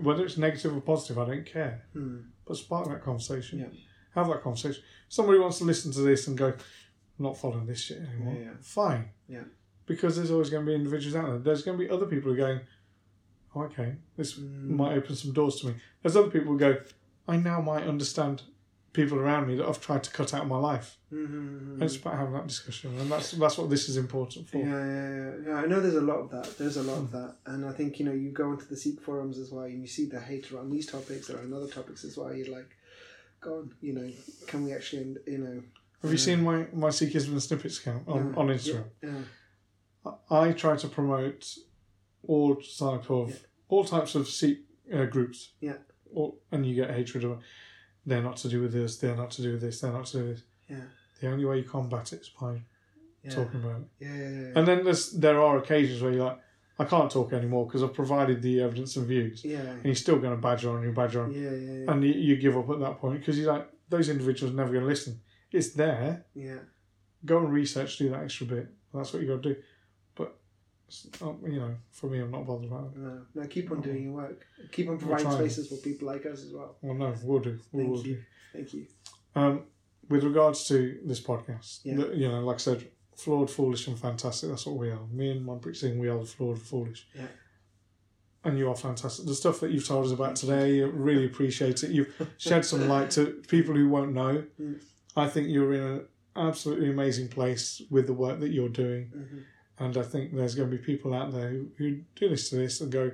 Whether it's negative or positive, I don't care. Hmm. But spark that conversation. Yeah. Have that conversation. Somebody wants to listen to this and go, I'm not following this shit anymore. Yeah. Fine. Yeah. Because there's always going to be individuals out there. There's going to be other people who are going, oh, okay, this Hmm. might open some doors to me. There's other people who go, I now might understand people around me that I've tried to cut out of my life. Mhm. And it's about having that discussion. And that's that's what this is important for. Yeah, yeah, yeah, yeah. I know there's a lot of that. There's a lot of that, and I think you know you go into the Sikh forums as well, and you see the hate around these topics, around other topics as well. You're like, God, you know, can we actually, you know, Have you seen my, my Sikhism and Snippets account on, Yeah. on Instagram? yeah, I I try to promote all type of Yeah. all types of Sikh uh, groups. Yeah. All, and you get hatred of they're not to do with this, they're not to do with this, they're not to do with this. yeah, The only way you combat it is by yeah, talking about it. yeah, yeah, yeah, And then there's there are occasions where you're like, I can't talk anymore because I've provided the evidence and views. yeah, And he's still going to badger on you, badger on, yeah, yeah, yeah, and you, you give up at that point because you're like, those individuals are never going to listen. It's there. yeah. Go and research, do that extra bit. That's what you got to do. You know, for me, I'm not bothered about it. No, no, keep on doing your work. Keep on providing spaces for people like us as well. Well, no, we'll do. We Thank will you. do. Thank you. Um, with regards to this podcast, Yeah. the- you know, like I said, flawed, foolish, and fantastic. That's what we are. Me and Manpreet Singh, we are the flawed and foolish. Yeah. And you are fantastic. The stuff that you've told us about today, I really appreciate it. You've shed some light to people who won't know. Mm. I think you're in an absolutely amazing place with the work that you're doing. hmm And I think there's going to be people out there who, who do listen to this and go,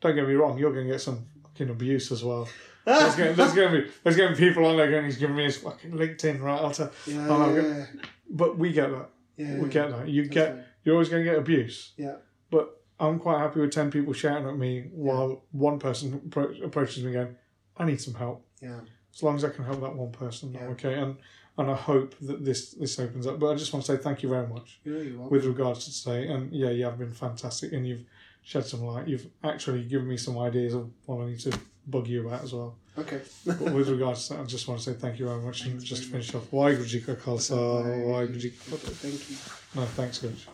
don't get me wrong, you're going to get some fucking abuse as well. There's going, there's going to be there's going to be people on there going. He's giving me his fucking LinkedIn, right? I'll tell. Yeah, Oh, yeah, yeah, But we get that. yeah, We get that. You get. fine. You're always going to get abuse. Yeah. But I'm quite happy with ten people shouting at me while one person appro- approaches me going, "I need some help." Yeah. As long as I can help that one person, Yeah. okay. And and I hope that this this opens up. But I just want to say thank you very much You you are. with regards to today. And yeah, you have been fantastic, and you've shed some light. You've actually given me some ideas of what I need to bug you about as well. Okay. But with regards to that, I just want to say thank you very much. And just to finish off, Ka Khalsa, Waheguru Waheguru Ji Ka Thank you. No, thanks, Coach.